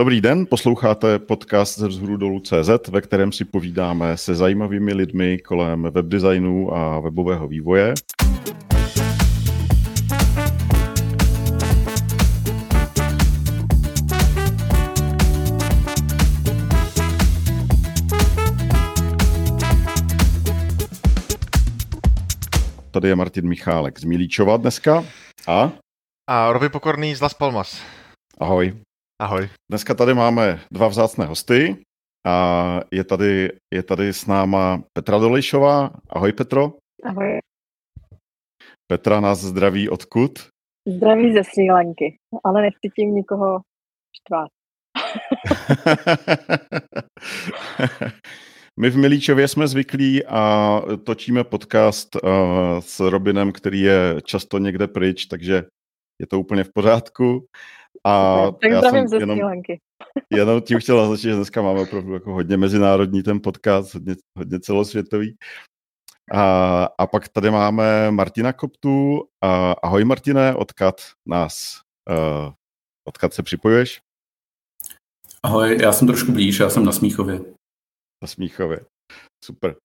Dobrý den, posloucháte podcast ze vzhůru dolů CZ, ve kterém si povídáme se zajímavými lidmi kolem webdesignu a webového vývoje. Tady je Martin Michálek z Milíčova dneska. A? A Roby Pokorný z Las Palmas. Ahoj. Ahoj. Dneska tady máme dva vzácné hosty a je tady, je tady s náma Petra Dolejšová. Ahoj Petro. Ahoj. Petra nás zdraví odkud? Zdraví ze Sri Lanky, ale nechci tím nikoho štvát. My v Milíčově jsme zvyklí a točíme podcast uh, s Robinem, který je často někde pryč, takže je to úplně v pořádku. A tak zdravím ze jenom, jenom tím chtěl naznačit, že dneska máme opravdu jako hodně mezinárodní ten podcast, hodně, hodně celosvětový. A, a pak tady máme Martina Koptu. A, ahoj Martine, odkud nás, uh, odkud se připojuješ? Ahoj, já jsem trošku blíž, já jsem na Smíchově. Na Smíchově, super.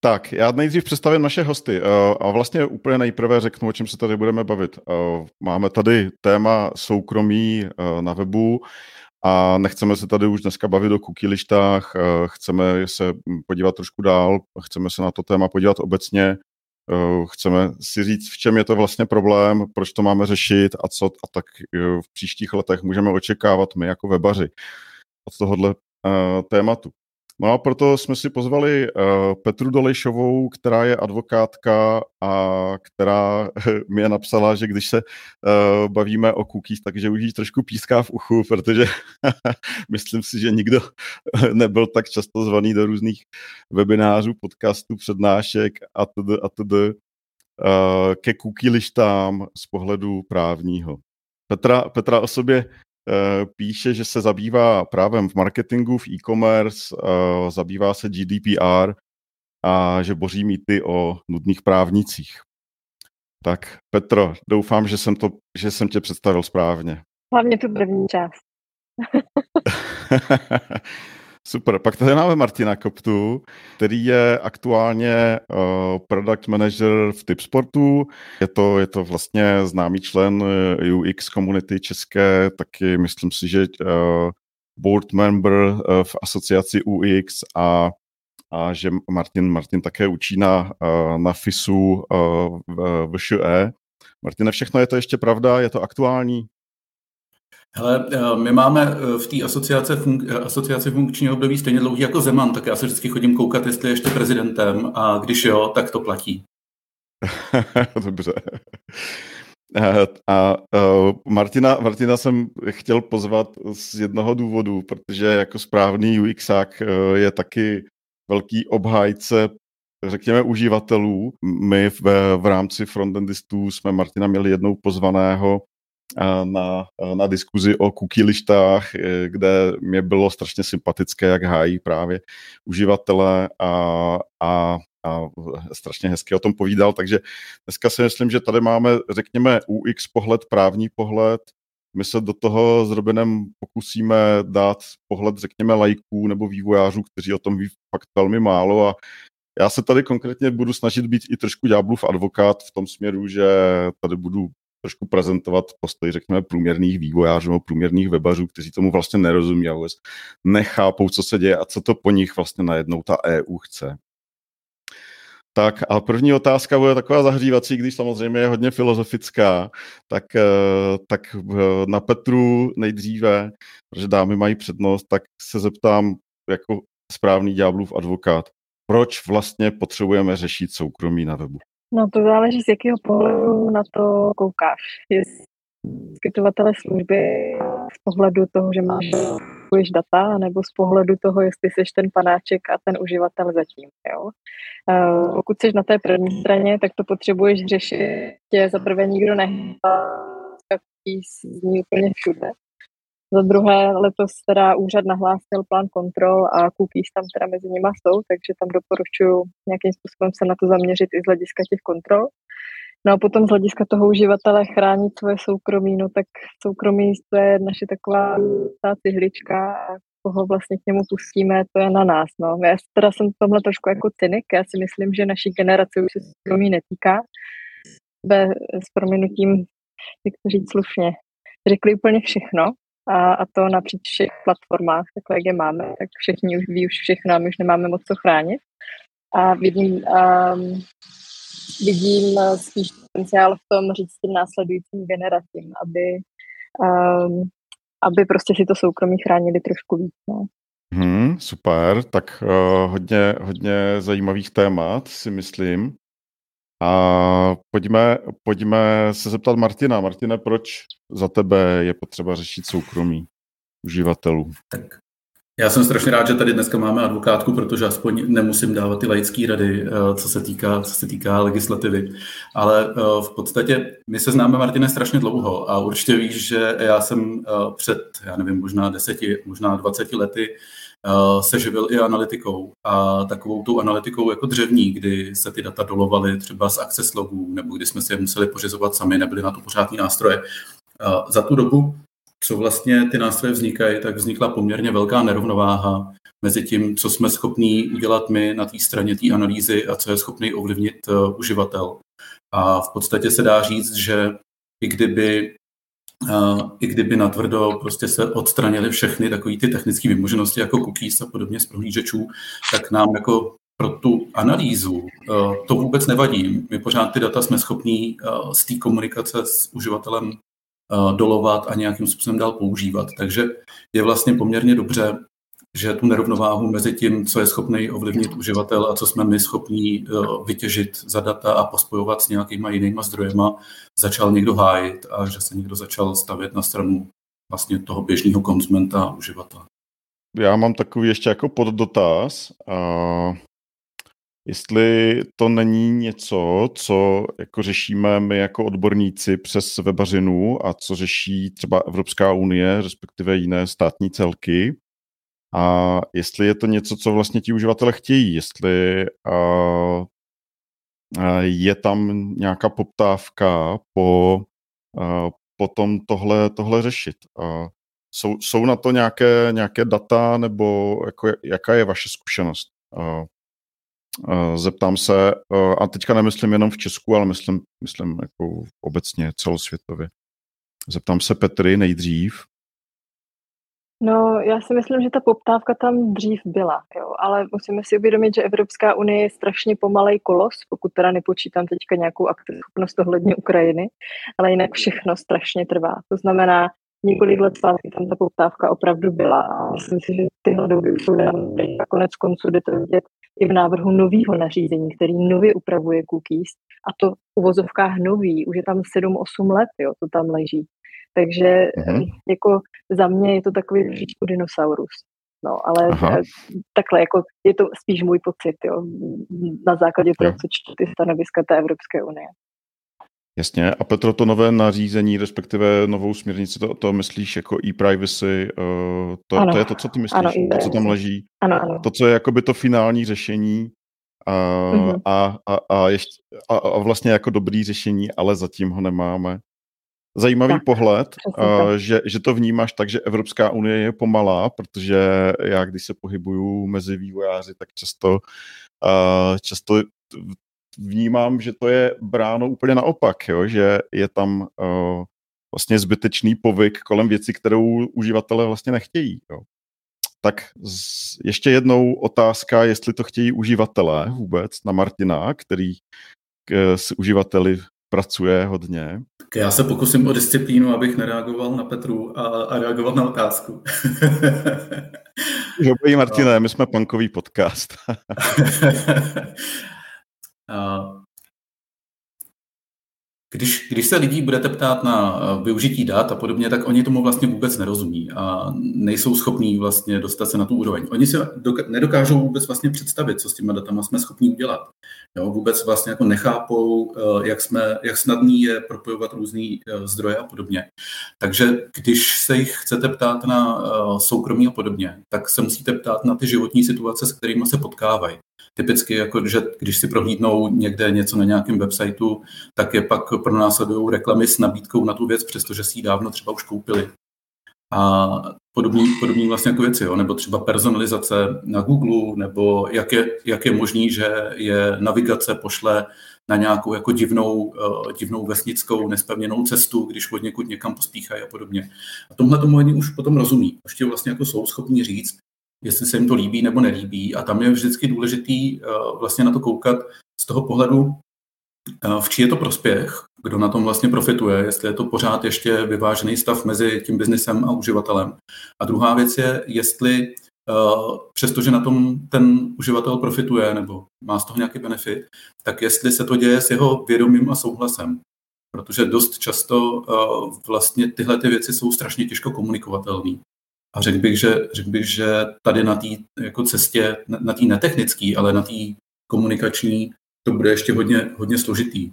Tak, já nejdřív představím naše hosty uh, a vlastně úplně nejprve řeknu, o čem se tady budeme bavit. Uh, máme tady téma soukromí uh, na webu a nechceme se tady už dneska bavit o cookie lištách, uh, chceme se podívat trošku dál, chceme se na to téma podívat obecně, uh, chceme si říct, v čem je to vlastně problém, proč to máme řešit a co a tak uh, v příštích letech můžeme očekávat my jako webaři od tohohle uh, tématu. No a proto jsme si pozvali uh, Petru Dolejšovou, která je advokátka a která mi napsala, že když se uh, bavíme o cookies, takže už jí trošku píská v uchu, protože myslím si, že nikdo nebyl tak často zvaný do různých webinářů, podcastů, přednášek a td. a td. Uh, ke cookie lištám z pohledu právního. Petra, Petra o sobě Eh, píše, že se zabývá právem v marketingu, v e-commerce, eh, zabývá se GDPR a že boří mýty o nudných právnicích. Tak Petro, doufám, že jsem, to, že jsem tě představil správně. Hlavně tu první část. Super. Pak tady máme Martina Koptu, který je aktuálně uh, product manager v Tipsportu. Je to, je to vlastně známý člen eh, UX komunity české, taky myslím si, že uh, board member uh, v asociaci UX a a že Martin, Martin také učí na, na FISu v, v ŠE. Martine, všechno je to ještě pravda? Je to aktuální? Hele, eh, my máme eh, v té asociace, fun- eh, asociaci funkčního období stejně dlouhý jako Zeman, tak já se vždycky chodím koukat, jestli je ještě prezidentem a když jo, tak to platí. Dobře. A, a Martina, Martina jsem chtěl pozvat z jednoho důvodu, protože jako správný UXák je taky velký obhájce řekněme, uživatelů. My v, v rámci frontendistů jsme Martina měli jednou pozvaného na, na diskuzi o cookie lištách, eh, kde mě bylo strašně sympatické, jak hájí právě uživatele a, a, a strašně hezky o tom povídal, takže dneska si myslím, že tady máme, řekněme, UX pohled, právní pohled, my se do toho s Robinem pokusíme dát pohled, řekněme, lajků nebo vývojářů, kteří o tom ví fakt velmi málo. A já se tady konkrétně budu snažit být i trošku ďáblův advokát v tom směru, že tady budu trošku prezentovat postoj, řekněme, průměrných vývojářů nebo průměrných webařů, kteří tomu vlastně nerozumí a vůbec nechápou, co se děje a co to po nich vlastně najednou ta EU chce. Tak a první otázka bude taková zahřívací, když samozřejmě je hodně filozofická, tak, eh, tak eh, na Petru nejdříve, protože dámy mají přednost, tak se zeptám jako správný ďáblův advokát, proč vlastně potřebujeme řešit soukromí na webu? No to záleží, z jakého pohledu na to koukáš. Je skytovatele služby z pohledu toho, že máš data, nebo z pohledu toho, jestli jsi ten panáček a ten uživatel zatím. Jo? Pokud jsi na té první straně, tak to potřebuješ řešit. Tě za prvé nikdo nehlá, z ní úplně všude. Za druhé, letos teda úřad nahlásil plán kontrol a cookies tam teda mezi nimi jsou, takže tam doporučuji nějakým způsobem se na to zaměřit i z hlediska těch kontrol. No a potom z hlediska toho uživatele chránit svoje soukromí, no tak soukromí to je naše taková ta cihlička a koho vlastně k němu pustíme, to je na nás. No. Já teda jsem tomhle trošku jako cynik, já si myslím, že naší generace už se soukromí netýká. Be, s prominutím, jak to říct slušně, řekli úplně všechno a, a to napříč všech platformách, takhle jak je máme, tak všichni už ví už všechno a my už nemáme moc co chránit. A vidím, um, vidím spíš potenciál v tom říct tím následujícím generacím, aby, um, aby prostě si to soukromí chránili trošku víc. No. Hmm, super, tak uh, hodně, hodně zajímavých témat si myslím. A pojďme, pojďme se zeptat Martina. Martine, proč za tebe je potřeba řešit soukromí uživatelů? Tak já jsem strašně rád, že tady dneska máme advokátku, protože aspoň nemusím dávat ty laické rady, eh, co se týká, co se týká legislativy. Ale eh, v podstatě my se známe, Martine, strašně dlouho a určitě víš, že já jsem eh, před, já nevím, možná deseti, možná dvaceti lety se živil i analytikou a takovou tou analytikou jako dřevní, kdy se ty data dolovaly třeba z access logů, nebo kdy jsme si je museli pořizovat sami, nebyly na to pořádní nástroje. Za tu dobu co vlastně ty nástroje vznikají, tak vznikla poměrně velká nerovnováha mezi tím, co jsme schopní udělat my na té straně té analýzy a co je schopný ovlivnit uh, uživatel. A v podstatě se dá říct, že i kdyby i kdyby natvrdo prostě se odstranili všechny takové ty technické vymoženosti jako cookies a podobně z prohlížečů, tak nám jako pro tu analýzu uh, to vůbec nevadí. My pořád ty data jsme schopní uh, z té komunikace s uživatelem Eh, dolovat a nějakým způsobem dál používat. Takže je vlastně poměrně dobře, že tu nerovnováhu mezi tím, co je schopný ovlivnit uživatel a co jsme my schopní eh, vytěžit za data a pospojovat s nějakýma jinýma zdrojema, začal někdo hájit a že se někdo začal stavět na stranu vlastně toho běžného konzumenta a uživatele. Já mám takový ještě jako poddotaz. Jestli to není něco, co jako řešíme my jako odborníci přes webařinu a co řeší třeba Evropská unie, respektive jiné státní celky, a jestli je to něco, co vlastně ti uživatelé chtějí, jestli je tam nějaká poptávka po, po tom tohle, tohle řešit. A jsou, jsou na to nějaké, nějaké data, nebo jako, jaká je vaše zkušenost? Zeptám se, a teďka nemyslím jenom v Česku, ale myslím, myslím jako obecně celosvětově. Zeptám se Petry nejdřív. No, já si myslím, že ta poptávka tam dřív byla, jo, ale musíme si uvědomit, že Evropská unie je strašně pomalej kolos, pokud teda nepočítám teďka nějakou akceschopnost ohledně Ukrajiny, ale jinak všechno strašně trvá. To znamená, několik let zpátky tam ta poptávka opravdu byla a myslím si, že tyhle doby jsou a konec konců jde to vidět i v návrhu nového nařízení, který nově upravuje cookies a to v uvozovkách nový, už je tam 7-8 let, jo, to tam leží. Takže mm-hmm. jako za mě je to takový trošičku dinosaurus. No, ale Aha. Eh, takhle, jako je to spíš můj pocit, jo, na základě toho, co čtu ty stanoviska té Evropské unie. Jasně. A Petro, to nové nařízení, respektive novou směrnici, to, to myslíš jako e-privacy, uh, to, to je to, co ty myslíš, ano, to, co tam leží? Ano, ano. To, co je jakoby to finální řešení a, mm-hmm. a, a, a, ještě, a, a vlastně jako dobrý řešení, ale zatím ho nemáme. Zajímavý tak, pohled, uh, že, že to vnímáš tak, že Evropská unie je pomalá, protože já, když se pohybuju mezi vývojáři, tak často, uh, často vnímám, že to je bráno úplně naopak, jo? že je tam uh, vlastně zbytečný povyk kolem věcí, kterou uživatelé vlastně nechtějí. Jo? Tak z, ještě jednou otázka, jestli to chtějí uživatelé vůbec na Martina, který s uživateli pracuje hodně. Já se pokusím o disciplínu, abych nereagoval na Petru a, a reagoval na otázku. Že Martine, my jsme punkový podcast. Když, když se lidí budete ptát na využití dat a podobně, tak oni tomu vlastně vůbec nerozumí a nejsou schopní vlastně dostat se na tu úroveň. Oni si nedokážou vůbec vlastně představit, co s těma datama jsme schopni udělat. Jo, vůbec vlastně jako nechápou, eh, jak, jsme, jak snadný je propojovat různý eh, zdroje a podobně. Takže když se jich chcete ptát na eh, soukromí a podobně, tak se musíte ptát na ty životní situace, s kterými se potkávají. Typicky, jako, že když si prohlídnou někde něco na nějakém websiteu, tak je pak pro následují reklamy s nabídkou na tu věc, přestože si ji dávno třeba už koupili. A podobný, podobný vlastně jako věci, jo? nebo třeba personalizace na Google, nebo jak je, jak je možný, že je navigace pošle na nějakou jako divnou, uh, divnou vesnickou nespevněnou cestu, když od někud někam pospíchají a podobně. A tomhle tomu oni už potom rozumí. Ještě vlastně jako jsou schopni říct, jestli se jim to líbí nebo nelíbí. A tam je vždycky důležitý uh, vlastně na to koukat z toho pohledu, uh, v čí je to prospěch, kdo na tom vlastně profituje, jestli je to pořád ještě vyvážený stav mezi tím biznesem a uživatelem. A druhá věc je, jestli Uh, přestože na tom ten uživatel profituje nebo má z toho nějaký benefit, tak jestli se to děje s jeho vědomím a souhlasem. Protože dost často vlastně tyhle ty věci jsou strašně těžko komunikovatelné. A řekl bych, že, řekl bych, že tady na té jako cestě, na, na té netechnické, ale na té komunikační, to bude ještě hodně, hodně složitý.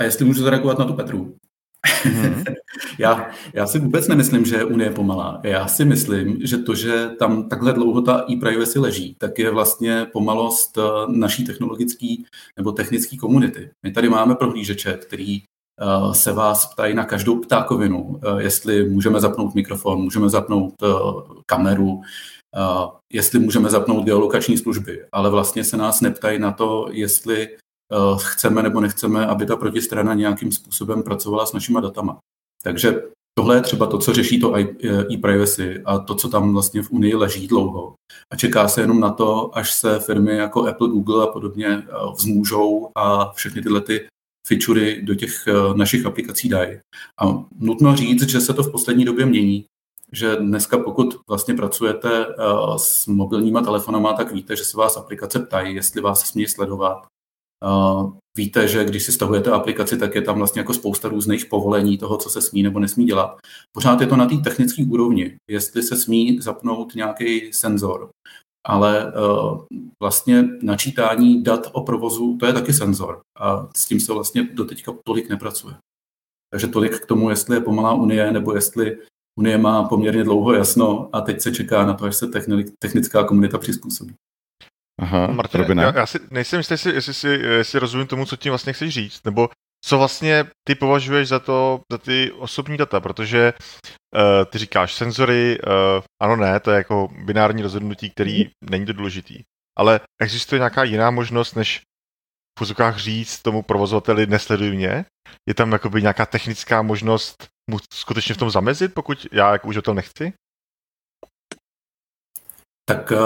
A jestli můžu zareagovat na tu Petru, Mm-hmm. já, já si vůbec nemyslím, že Unie je pomalá. Já si myslím, že to, že tam takhle dlouho ta e-privacy leží, tak je vlastně pomalost eh, naší technologické nebo technické komunity. My tady máme prohlížeče, který se vás ptají na každou ptákovinu, uh, jestli můžeme zapnout mikrofon, můžeme zapnout uh, kameru, jestli můžeme zapnout geolokační služby, ale vlastně se nás neptají na to, jestli Eh, chceme nebo nechceme, aby ta protistrana nějakým způsobem pracovala s našimi datama. Takže tohle je třeba to, co řeší to e-privacy a to, co tam vlastně v Unii leží dlouho. A čeká se jenom na to, až se firmy jako Apple, Google a podobně eh, vzmůžou a všechny tyhle ty featurey do těch eh, našich aplikací dají. A nutno říct, že se to v poslední době mění, že dneska pokud vlastně pracujete s mobilníma telefonama, tak víte, že se vás aplikace ptají, jestli vás smějí sledovat, Uh, víte, že když si stahujete aplikaci, tak je tam vlastně jako spousta různých povolení toho, co se smí nebo nesmí dělat. Pořád je to na té technické úrovni, jestli se smí zapnout nějaký senzor. Ale uh, vlastně načítání dat o provozu, to je taky senzor. A s tím se vlastně doteďka tolik nepracuje. Takže tolik k tomu, jestli je pomalá Unie, nebo jestli Unie má poměrně dlouho jasno a teď se čeká na to, až se technická komunita přizpůsobí. Aha, Martin, já, já si nejsem jistý, jestli, jestli, si, jestli rozumím tomu, co tím vlastně chceš říct, nebo co vlastně ty považuješ za to, za ty osobní data, protože uh, ty říkáš senzory, uh, ano ne, to je jako binární rozhodnutí, který není to důležitý. Ale existuje nějaká jiná možnost, než v pozukách říct tomu provozovateli nesleduj mě? Je tam jakoby nějaká technická možnost mu skutečně v tom zamezit, pokud já jako uživatel nechci? Tak eh,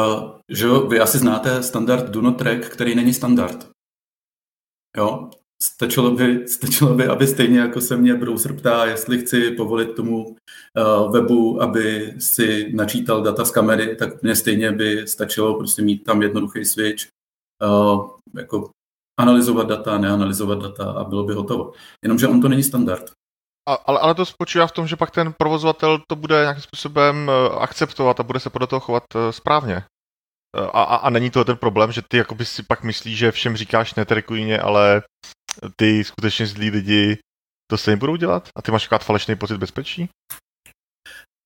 že jo, vy asi znáte standard do not track, který není standard. Jo, stačilo by, stačilo by, aby stejně jako se mě browser ptá, jestli chci povolit tomu uh, webu, aby si načítal data z kamery, tak mně stejně by stačilo prostě mít tam jednoduchý switch, uh, jako analyzovat data, neanalyzovat data a bylo by hotovo. Jenomže on to není standard. A, ale, ale to spočívá v tom, že pak ten provozovatel to bude nějakým způsobem eh, akceptovat a bude se podle toho chovat správně. A, a, a není to ten problém, že ty jakoby si pak myslíš, že všem říkáš netrekuj ale ty skutečně zlí lidi to stejně budou dělat? A ty máš takový falešný pocit bezpečí?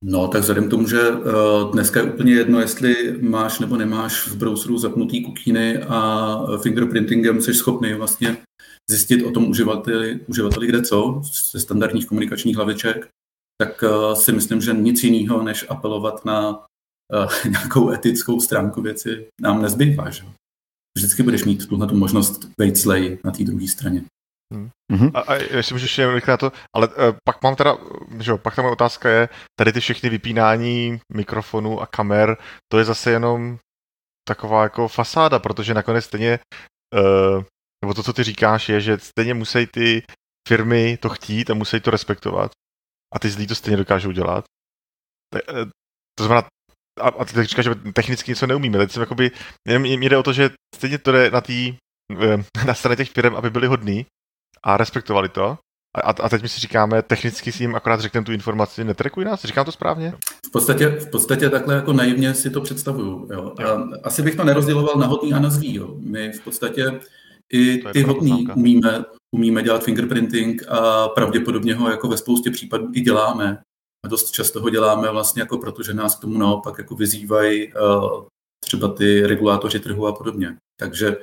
No, tak vzhledem k tomu, že uh, dneska je úplně jedno, jestli máš nebo nemáš v browseru zapnutý kukíny a fingerprintingem jsi schopný vlastně zjistit o tom uživateli, uživateli kde co, ze standardních komunikačních hlaviček, tak uh, si myslím, že nic jiného, než apelovat na uh, nějakou etickou stránku věci, nám nezbývá. Že? Vždycky budeš mít tuhle možnost být slej na té druhé straně. Hmm. Mm-hmm. A, a jestli můžu ještě na to, ale uh, pak mám teda, že jo, pak ta moje otázka je, tady ty všechny vypínání mikrofonů a kamer, to je zase jenom taková jako fasáda, protože nakonec stejně uh, nebo to, co ty říkáš, je, že stejně musí ty firmy to chtít a musí to respektovat. A ty zlí to stejně dokážou dělat. Eh, to znamená, a, a ty říkáš, že technicky něco neumíme. Teď jsem jakoby, mě, mě jde o to, že stejně to jde na, tý, eh, na straně těch firm, aby byli hodní a respektovali to. A, a teď my si říkáme, technicky si jim akorát řekneme tu informaci, netrekuj nás, říkám to správně? V podstatě, v podstatě takhle jako naivně si to představuju. Jo. A asi bych to nerozděloval na hodný a na zlý. Jo. My v podstatě i ty hodný umíme, umíme dělat fingerprinting a pravděpodobně ho jako ve spoustě případů i děláme. A dost často ho děláme vlastně jako proto, že nás k tomu naopak jako vyzývají uh, třeba ty regulátoři trhu a podobně. Takže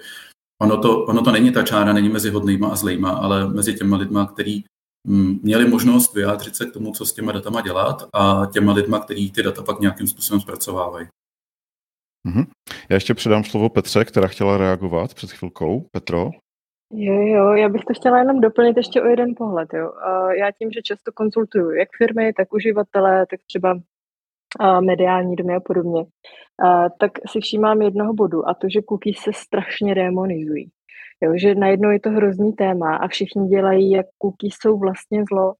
ono to, ono to není ta čára, není mezi hodnýma a zlejma, ale mezi těma lidma, kteří mm, měli možnost vyjádřit se k tomu, co s těma datama dělat a těma lidma, kteří ty data pak nějakým způsobem zpracovávají. Mm-hmm. Já ještě předám slovo Petře, která chtěla reagovat před chvilkou. Petro? Jo, jo, já bych to chtěla jenom doplnit ještě o jeden pohled. Jo. Já tím, že často konzultuju jak firmy, tak uživatele, tak třeba mediální domy a podobně, tak si všímám jednoho bodu a to, že cookies se strašně demonizují. Jo, že najednou je to hrozný téma a všichni dělají, jak cookies jsou vlastně zlo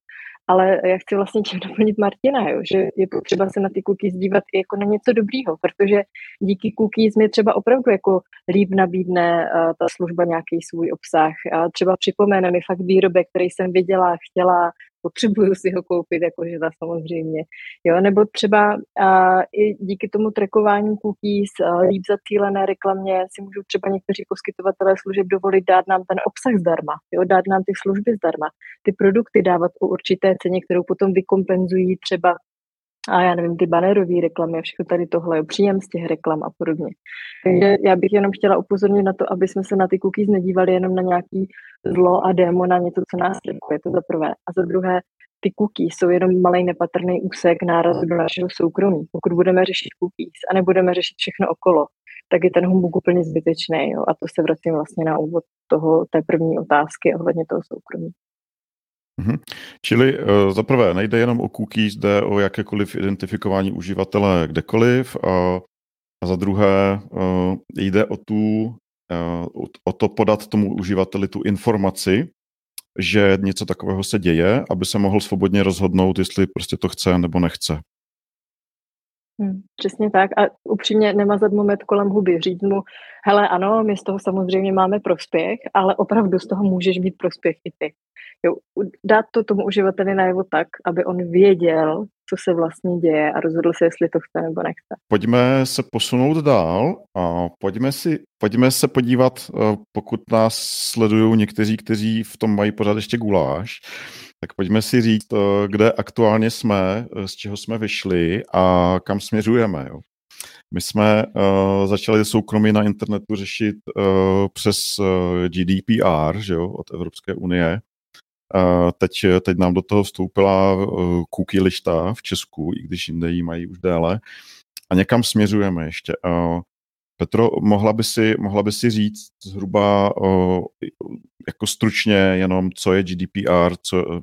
ale já chci vlastně tím doplnit Martina, jo, že je potřeba se na ty cookies dívat i jako na něco dobrýho, protože díky cookies mi třeba opravdu jako líp nabídne uh, ta služba nějaký svůj obsah. A třeba připomene mi fakt výrobek, který jsem viděla, chtěla, potřebuju si ho koupit, jakože ta samozřejmě. Jo, nebo třeba uh, i díky tomu trackování cookies, uh, líp zacílené reklamě si můžou třeba někteří poskytovatelé služeb dovolit dát nám ten obsah zdarma, jo, dát nám ty služby zdarma, ty produkty dávat po určité ceně, kterou potom vykompenzují třeba a já nevím, ty banerové reklamy a všechno tady tohle, příjem z těch reklam a podobně. Takže já bych jenom chtěla upozornit na to, aby jsme se na ty cookies nedívali jenom na nějaký zlo a démo, na něco, co nás je to za prvé. A za druhé, ty cookies jsou jenom malý nepatrný úsek nárazu do našeho soukromí. Pokud budeme řešit cookies a nebudeme řešit všechno okolo, tak je ten humbug úplně zbytečný. Jo? A to se vracím vlastně na úvod toho, té první otázky ohledně toho soukromí. Mhm. Čili uh, za prvé nejde jenom o cookies, jde o jakékoliv identifikování uživatele kdekoliv a, a za druhé uh, jde o, tu, uh, o to podat tomu uživateli tu informaci, že něco takového se děje, aby se mohl svobodně rozhodnout, jestli prostě to chce nebo nechce. Hmm, přesně tak a upřímně nemazat moment kolem huby, říct mu, hele ano, my z toho samozřejmě máme prospěch, ale opravdu z toho můžeš mít prospěch i ty. Jo, dát to tomu uživateli najevo tak, aby on věděl, co se vlastně děje a rozhodl se, jestli to chce nebo nechce. Pojďme se posunout dál a pojďme, si, pojďme se podívat, eh, pokud nás sledují někteří, kteří v tom mají pořád ještě guláš, tak pojďme si říct, eh, kde aktuálně jsme, eh, z čeho jsme vyšli a kam směřujeme. Jo. My jsme uh, začali soukromí na internetu řešit uh, přes uh, GDPR že jo, od Evropské unie. Uh, teď, teď nám do toho vstoupila uh, cookie lišta v Česku, i když jinde ji mají už déle. A někam směřujeme ještě. Uh, Petro, mohla by si, mohla by si říct zhruba uh, jako stručně jenom, co je GDPR, co,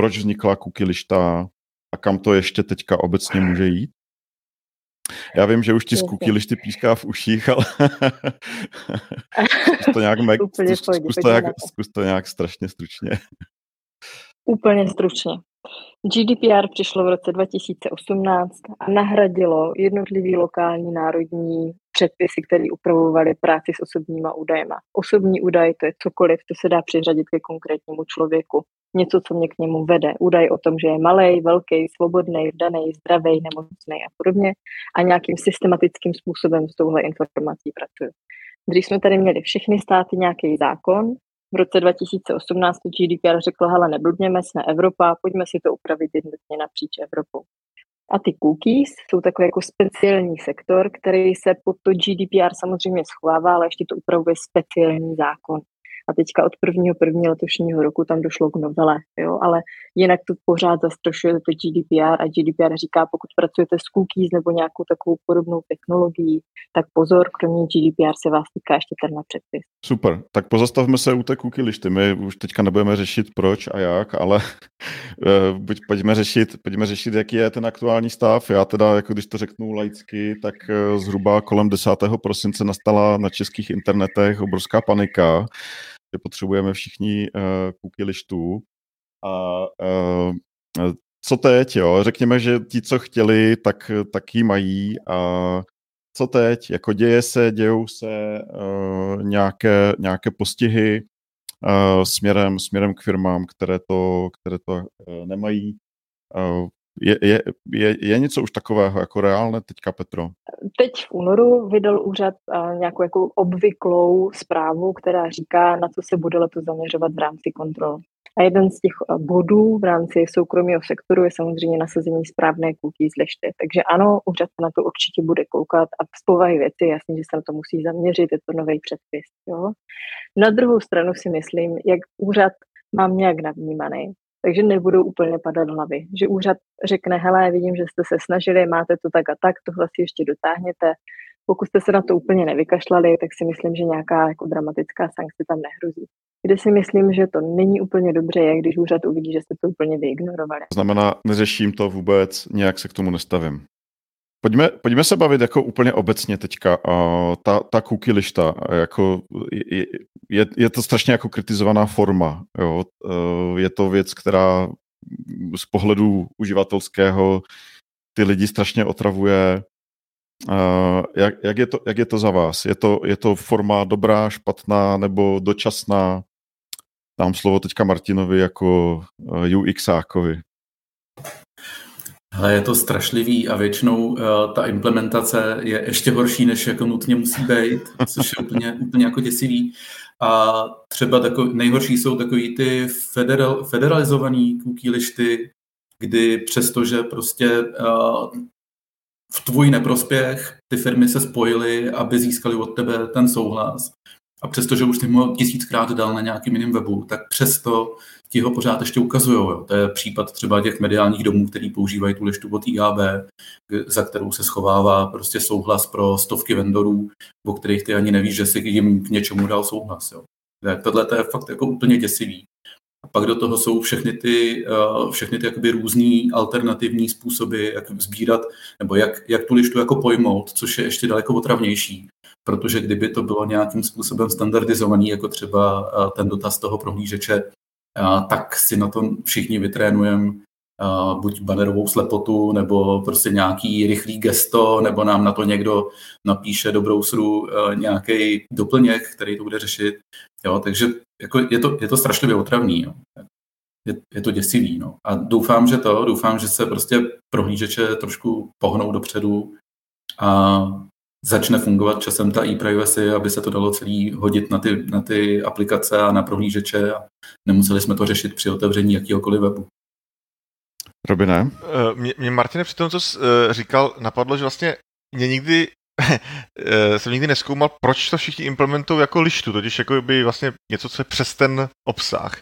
proč vznikla cookie lišta a kam to ještě teďka obecně může jít? Já vím, že už ti z cookie lišty píská v uších, ale zkus to nějak, meg... zkus, zkus, to nějak, zkus to nějak strašně stručně. Úplně stručně. GDPR přišlo v roce 2018 a nahradilo jednotlivý lokální národní předpisy, které upravovaly práci s osobníma údajema. Osobní údaj to je cokoliv, to se dá přiřadit ke konkrétnímu člověku. Něco, co mě k němu vede. Údaj o tom, že je malý, velký, svobodný, vdaný, zdravý, nemocný a podobně. A nějakým systematickým způsobem s touhle informací pracuju. Když jsme tady měli všechny státy nějaký zákon, v roce 2018 GDPR řekl, hele, nebludněme, jsme Evropa, pojďme si to upravit jednotně napříč Evropou. A ty cookies jsou takový jako speciální sektor, který se pod to GDPR samozřejmě schovává, ale ještě to upravuje speciální zákon. A teďka od prvního první letošního roku tam došlo k novele, jo? ale jinak to pořád zastrašuje to GDPR a GDPR říká, pokud pracujete s cookies nebo nějakou takovou podobnou technologií, tak pozor, kromě GDPR se vás týká ještě ten předpis. Super, tak pozastavme se u té cookie lišty. My už teďka nebudeme řešit proč a jak, ale eh, buď pojďme řešit, pojďme řešit, jaký je ten aktuální stav. Já teda, jako když to řeknu laicky, tak eh, zhruba kolem 10. prosince nastala na českých internetech obrovská panika, že potřebujeme všichni uh, cookie lištů. A uh, co teď, jo? Řekněme, že ti, co chtěli, tak, tak ji mají a co teď? Jako děje se, dějou se uh, nějaké, nějaké postihy uh, směrem, směrem k firmám, které to, které to uh, nemají. Uh, je, je, je, je něco už takového jako reálné teďka, Petro? Teď v únoru vydal úřad uh, nějakou jako obvyklou zprávu, která říká, na co se bude letos zaměřovat v rámci kontrol. A jeden z těch eh, bodů v rámci soukromého sektoru je samozřejmě nasazení správné z lišty. Takže ano, úřad se na to určitě bude koukat a z povahy věci jasně, že se na to musí zaměřit, je to nový předpis. Jo. Na druhou stranu si myslím, jak úřad mám nějak navnímaný, takže nebudou úplně padat hlavy. Že úřad řekne, hele, vidím, že jste se snažili, máte to tak a tak, tohle si ještě dotáhněte. Pokud jste se na to úplně nevykašlali, tak si myslím, že nějaká jako dramatická sankce tam nehrozí. Kde si myslím, že to není úplně dobře, je, když úřad uvidí, že jste to úplně vyignorovali. Znamená, neřeším to vůbec, nějak se k tomu nestavím. Pojďme, pojďme se bavit jako úplně obecně teďka. Uh, ta, ta cookie lišta, jako je, je, je to strašně jako kritizovaná forma. Jo? Uh, je to věc, která z pohledu uživatelského ty lidi strašně otravuje. Uh, jak, jak, je to, jak je to za vás? Je to, je to forma dobrá, špatná nebo dočasná? Dám slovo teďka Martinovi jako UXákovi. Ale je to strašlivý a většinou uh, ta implementace je ještě horší, než jako nutně musí být, což je úplně, úplně jako děsivý. A třeba takový, nejhorší jsou takový ty federal, federalizovaný cookie lišty, kdy přestože prostě uh, v tvůj neprospěch ty firmy se spojily, aby získali od tebe ten souhlas. A přestože už ty ho tisíckrát dal na nějakým jiném webu, tak přesto ti ho pořád ještě ukazují. To je případ třeba těch mediálních domů, který používají tu lištu od IAB, za kterou se schovává prostě souhlas pro stovky vendorů, o kterých ty ani nevíš, že si jim k něčemu dal souhlas. Jo. Tohle to je fakt jako úplně děsivý. A pak do toho jsou všechny ty, uh, všechny ty jakoby různý alternativní způsoby, jak sbírat, nebo jak, jak tu lištu jako pojmout, což je ještě daleko otravnější. Protože kdyby to bylo nějakým způsobem standardizovaný, jako třeba uh, ten dotaz toho prohlížeče, uh, tak si na tom všichni vytrénujeme buď banerovou slepotu, nebo prostě nějaký rychlý gesto, nebo nám na to někdo napíše do browseru nějaký doplněk, který to bude řešit. Jo, takže jako je, to, je to strašlivě otravný. Jo. Je, je to děsivý. No. A doufám, že to, doufám, že se prostě prohlížeče trošku pohnou dopředu a začne fungovat časem ta e-privacy, aby se to dalo celý hodit na ty, na ty aplikace a na prohlížeče a nemuseli jsme to řešit při otevření jakýhokoliv webu. Robine? Eh, mě, mě Martine při tom, co jsi uh, říkal, napadlo, že vlastně mě nikdy eh, jsem nikdy neskoumal, proč to všichni implementují jako lištu, totiž jako by vlastně něco, co je přes ten obsah.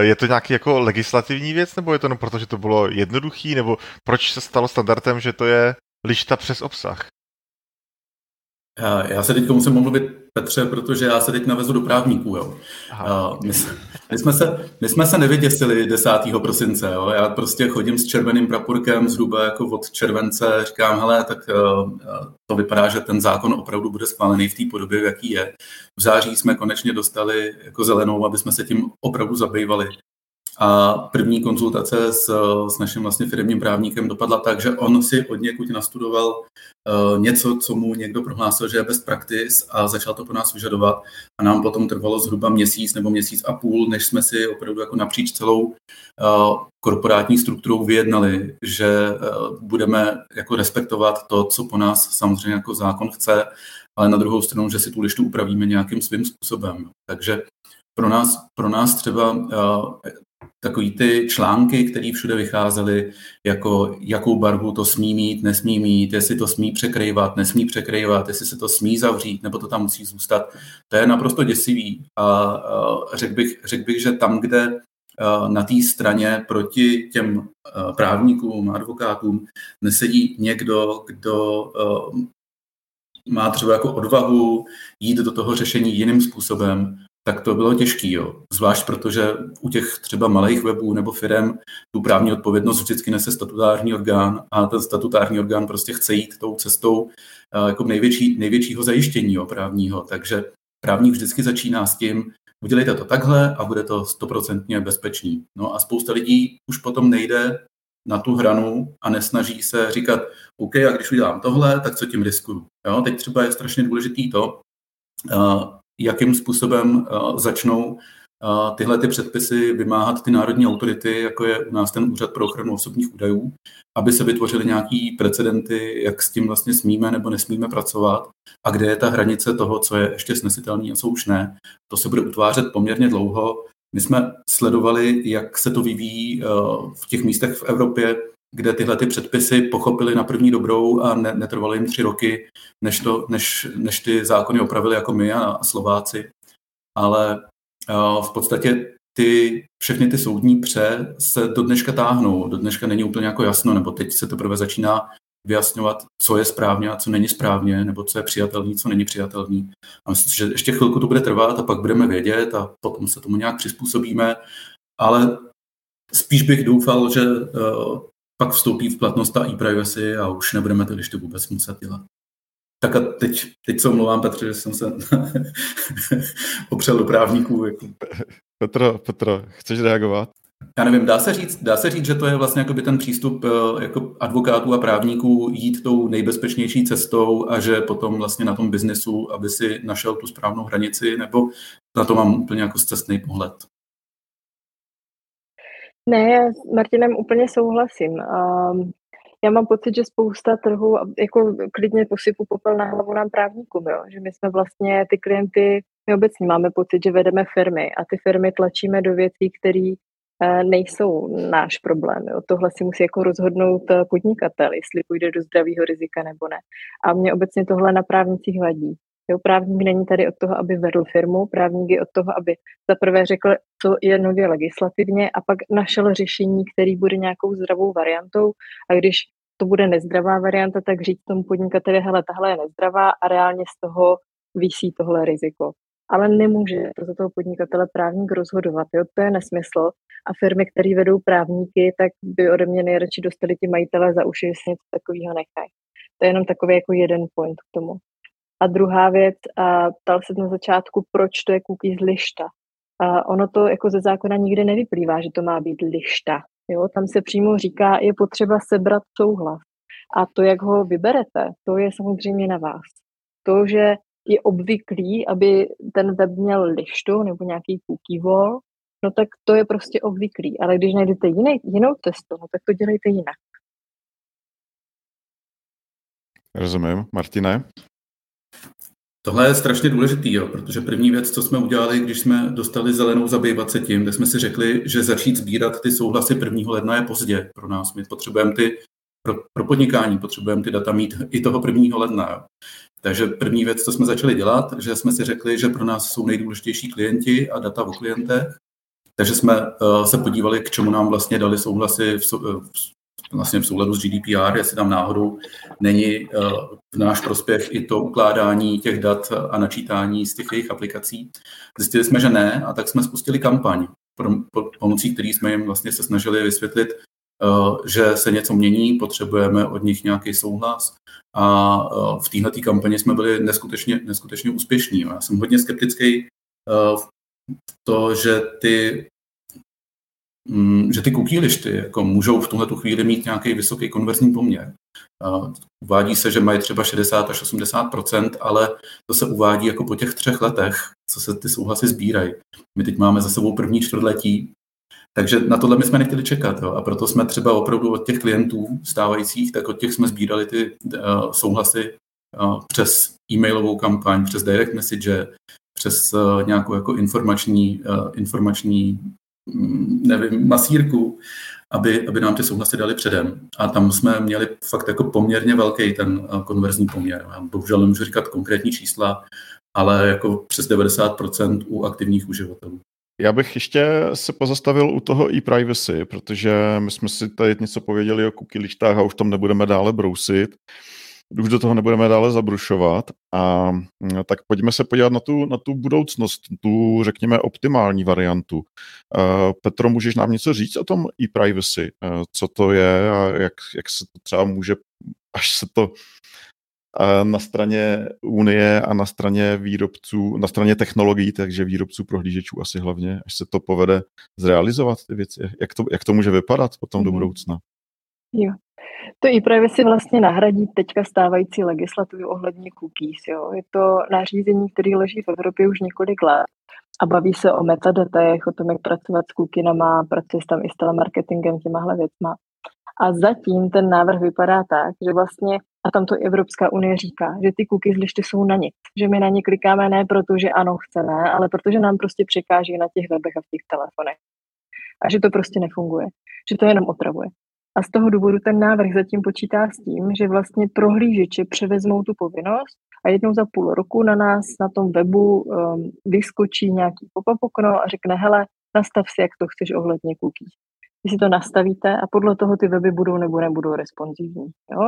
Je to nějaký jako legislativní věc, nebo je to jenom proto, že to bylo jednoduchý, nebo proč se stalo standardem, že to je lišta přes obsah? Já se teď musím omluvit Petře, protože já se teď navezu do právníků. Jo. My, my, jsme se, my jsme se nevyděsili 10. prosince. Jo. Já prostě chodím s červeným praporkem zhruba jako od července. Říkám, hele, tak uh, to vypadá, že ten zákon opravdu bude schválený v té podobě, v jaký je. V září jsme konečně dostali jako zelenou, aby jsme se tím opravdu zabývali. A první konzultace s, s naším vlastně firmním právníkem dopadla tak, že on si od někud nastudoval uh, něco, co mu někdo prohlásil, že je best practice a začal to po nás vyžadovat. A nám potom trvalo zhruba měsíc nebo měsíc a půl, než jsme si opravdu jako napříč celou uh, korporátní strukturou vyjednali, že uh, budeme jako respektovat to, co po nás samozřejmě jako zákon chce, ale na druhou stranu, že si tu lištu upravíme nějakým svým způsobem. Takže pro nás, pro nás třeba takový ty články, které všude vycházely, jako jakou barvu to smí mít, nesmí mít, jestli to smí překrývat, nesmí překrývat, jestli se to smí zavřít, nebo to tam musí zůstat. To je naprosto děsivý. A řekl bych, řek bych, že tam, kde na té straně proti těm právníkům, advokátům nesedí někdo, kdo má třeba jako odvahu jít do toho řešení jiným způsobem, tak to bylo těžké. Zvlášť protože u těch třeba malých webů nebo firm tu právní odpovědnost vždycky nese statutární orgán a ten statutární orgán prostě chce jít tou cestou eh, jako největší, největšího zajištění jo, právního. Takže právník vždycky začíná s tím, udělejte to takhle a bude to stoprocentně bezpečný. No a spousta lidí už potom nejde na tu hranu a nesnaží se říkat, OK, a když udělám tohle, tak co tím riskuju? Jo, teď třeba je strašně důležitý to, eh, jakým způsobem uh, začnou uh, tyhle ty předpisy vymáhat ty národní autority, jako je u nás ten Úřad pro ochranu osobních údajů, aby se vytvořily nějaký precedenty, jak s tím vlastně smíme nebo nesmíme pracovat a kde je ta hranice toho, co je ještě snesitelné a co už ne. To se bude utvářet poměrně dlouho My jsme sledovali, jak se to vyvíjí v těch místech v Evropě, kde tyhle ty předpisy pochopili na první dobrou a ne, netrvalo jim tři roky, než, to, než, než ty zákony opravili jako my a, Slováci. Ale v podstatě ty, všechny ty soudní pře se do dneška táhnou. Do dneška není úplně jako jasno, nebo teď se teprve začíná vyjasňovat, co je správně a co není správně, nebo co je přijatelný, co není přijatelný. A myslím, že ještě chvilku to bude trvat a pak budeme vědět a potom se tomu nějak přizpůsobíme, ale spíš bych doufal, že uh, pak vstoupí v platnost ta e-privacy a už nebudeme to ještě vůbec muset dělat. Tak a teď, teď se omlouvám, Petře, že jsem se opřel do právníků. Jako. Petro, Petro, chceš reagovat? Já nevím, dá se říct, dá se říct, že to je vlastně jakoby ten přístup eh, jako advokátů a právníků jít tou nejbezpečnější cestou a že potom vlastně na tom biznesu, aby si našel tu správnou hranici, nebo na to mám úplně jako cestný pohled. Ne, já s Martinem úplně souhlasím. Um, já mám pocit, že spousta trhů, jako klidně posypu popel na hlavu nám právníkům, jo? že my jsme vlastně ty klienty, my obecně máme pocit, že vedeme firmy a ty firmy tlačíme do věcí, které eh, nejsou náš problém. Jo. Tohle si musí jako rozhodnout eh, podnikatel, jestli půjde do zdravého rizika nebo ne. A mě obecně tohle na právnicích vadí. Jo, právník není tady od toho, aby vedl firmu, právník je od toho, aby zaprvé řekl, co je nově legislativně a pak našel řešení, který bude nějakou zdravou variantou a když to bude nezdravá varianta, tak říct tomu podnikateli, hele, tahle je nezdravá a reálně z toho vysí tohle riziko. Ale nemůže to za toho podnikatele právník rozhodovat. Jo? To je nesmysl. A firmy, které vedou právníky, tak by ode mě nejradši dostali ti majitele za uši, jestli něco takového nechají. To je jenom takový jako jeden point k tomu. A druhá věc, a ptal se na začátku, proč to je cookies lišta. A ono to jako ze zákona nikde nevyplývá, že to má být lišta. Jo? Tam se přímo říká, je potřeba sebrat souhlas. A to, jak ho vyberete, to je samozřejmě na vás. To, že je obvyklý, aby ten web měl lištu nebo nějaký cookie wall, no tak to je prostě obvyklý. Ale když najdete jiný, jinou cestu, no tak to dělejte jinak. Rozumím. Martine? Tohle je strašně důležitý, jo, protože první věc, co jsme udělali, když jsme dostali zelenou zabývat se tím, tak jsme si řekli, že začít sbírat ty souhlasy 1. ledna je pozdě pro nás. My potřebujeme ty pro, pro podnikání, potřebujeme ty data mít i toho 1. ledna. Jo. Takže první věc, co jsme začali dělat, že jsme si řekli, že pro nás jsou nejdůležitější klienti a data o klientech. Takže jsme uh, se podívali, k čemu nám vlastně dali souhlasy v, v, vlastně v souladu s GDPR, jestli tam náhodou není uh, v náš prospěch i to ukládání těch dat a načítání z těch jejich aplikací. Zjistili jsme, že ne, a tak jsme spustili kampaň, pomocí který jsme jim vlastně se snažili vysvětlit, uh, že se něco mění, potřebujeme od nich nějaký souhlas a uh, v této kampani jsme byli neskutečně, neskutečně úspěšní. Já jsem hodně skeptický v to, že ty že ty cookie lišty jako můžou v tuhle chvíli mít nějaký vysoký konverzní poměr. Uvádí se, že mají třeba 60 až 80 ale to se uvádí jako po těch třech letech, co se ty souhlasy sbírají. My teď máme za sebou první čtvrtletí, takže na tohle my jsme nechtěli čekat. Jo? A proto jsme třeba opravdu od těch klientů stávajících, tak od těch jsme sbírali ty uh, souhlasy uh, přes e-mailovou kampaň, přes direct message, přes uh, nějakou jako informační, uh, informační nevím, masírku, aby, aby nám ty souhlasy dali předem. A tam jsme měli fakt jako poměrně velký ten eh, konverzní poměr. Já bohužel nemůžu říkat konkrétní čísla, ale jako přes 90% u aktivních uživatelů. Já bych ještě se pozastavil u toho e-privacy, protože my jsme si tady něco pověděli o cookie a už tam nebudeme dále brousit už do toho nebudeme dále zabrušovat. A mm, tak pojďme se podívat na tu, na tu budoucnost, tu, řekněme, optimální variantu. Petro, můžeš nám něco říct o tom e-privacy? Co to je a jak, jak se to třeba může, až se to na straně Unie a na straně výrobců, na straně technologií, takže výrobců prohlížečů asi hlavně, až se to povede zrealizovat ty věci. Jak to, jak to může vypadat potom mm-hmm. do mhm. budoucna? Jo, to e-privacy vlastně nahradí teďka stávající legislativu ohledně cookies. Jo. Je to nařízení, který leží v Evropě už několik let a baví se o metadatech, o tom, jak pracovat s cookinama, pracuje tam i s telemarketingem, těmahle věcma. A zatím ten návrh vypadá tak, že vlastně, a tam to i Evropská unie říká, že ty cookies listy jsou na nic. Že my na ně klikáme ne proto, že ano, chceme, ale protože nám prostě překáží na těch webech a v těch telefonech. A že to prostě nefunguje. Že to jenom otravuje. A z toho důvodu ten návrh zatím počítá s tím, že vlastně prohlížeči převezmou tu povinnost a jednou za půl roku na nás na tom webu um, vyskočí nějaký pop-up okno a řekne, hele, nastav si, jak to chceš ohledně cookies. Vy si to nastavíte a podle toho ty weby budou nebo nebudou responsivní. Jo?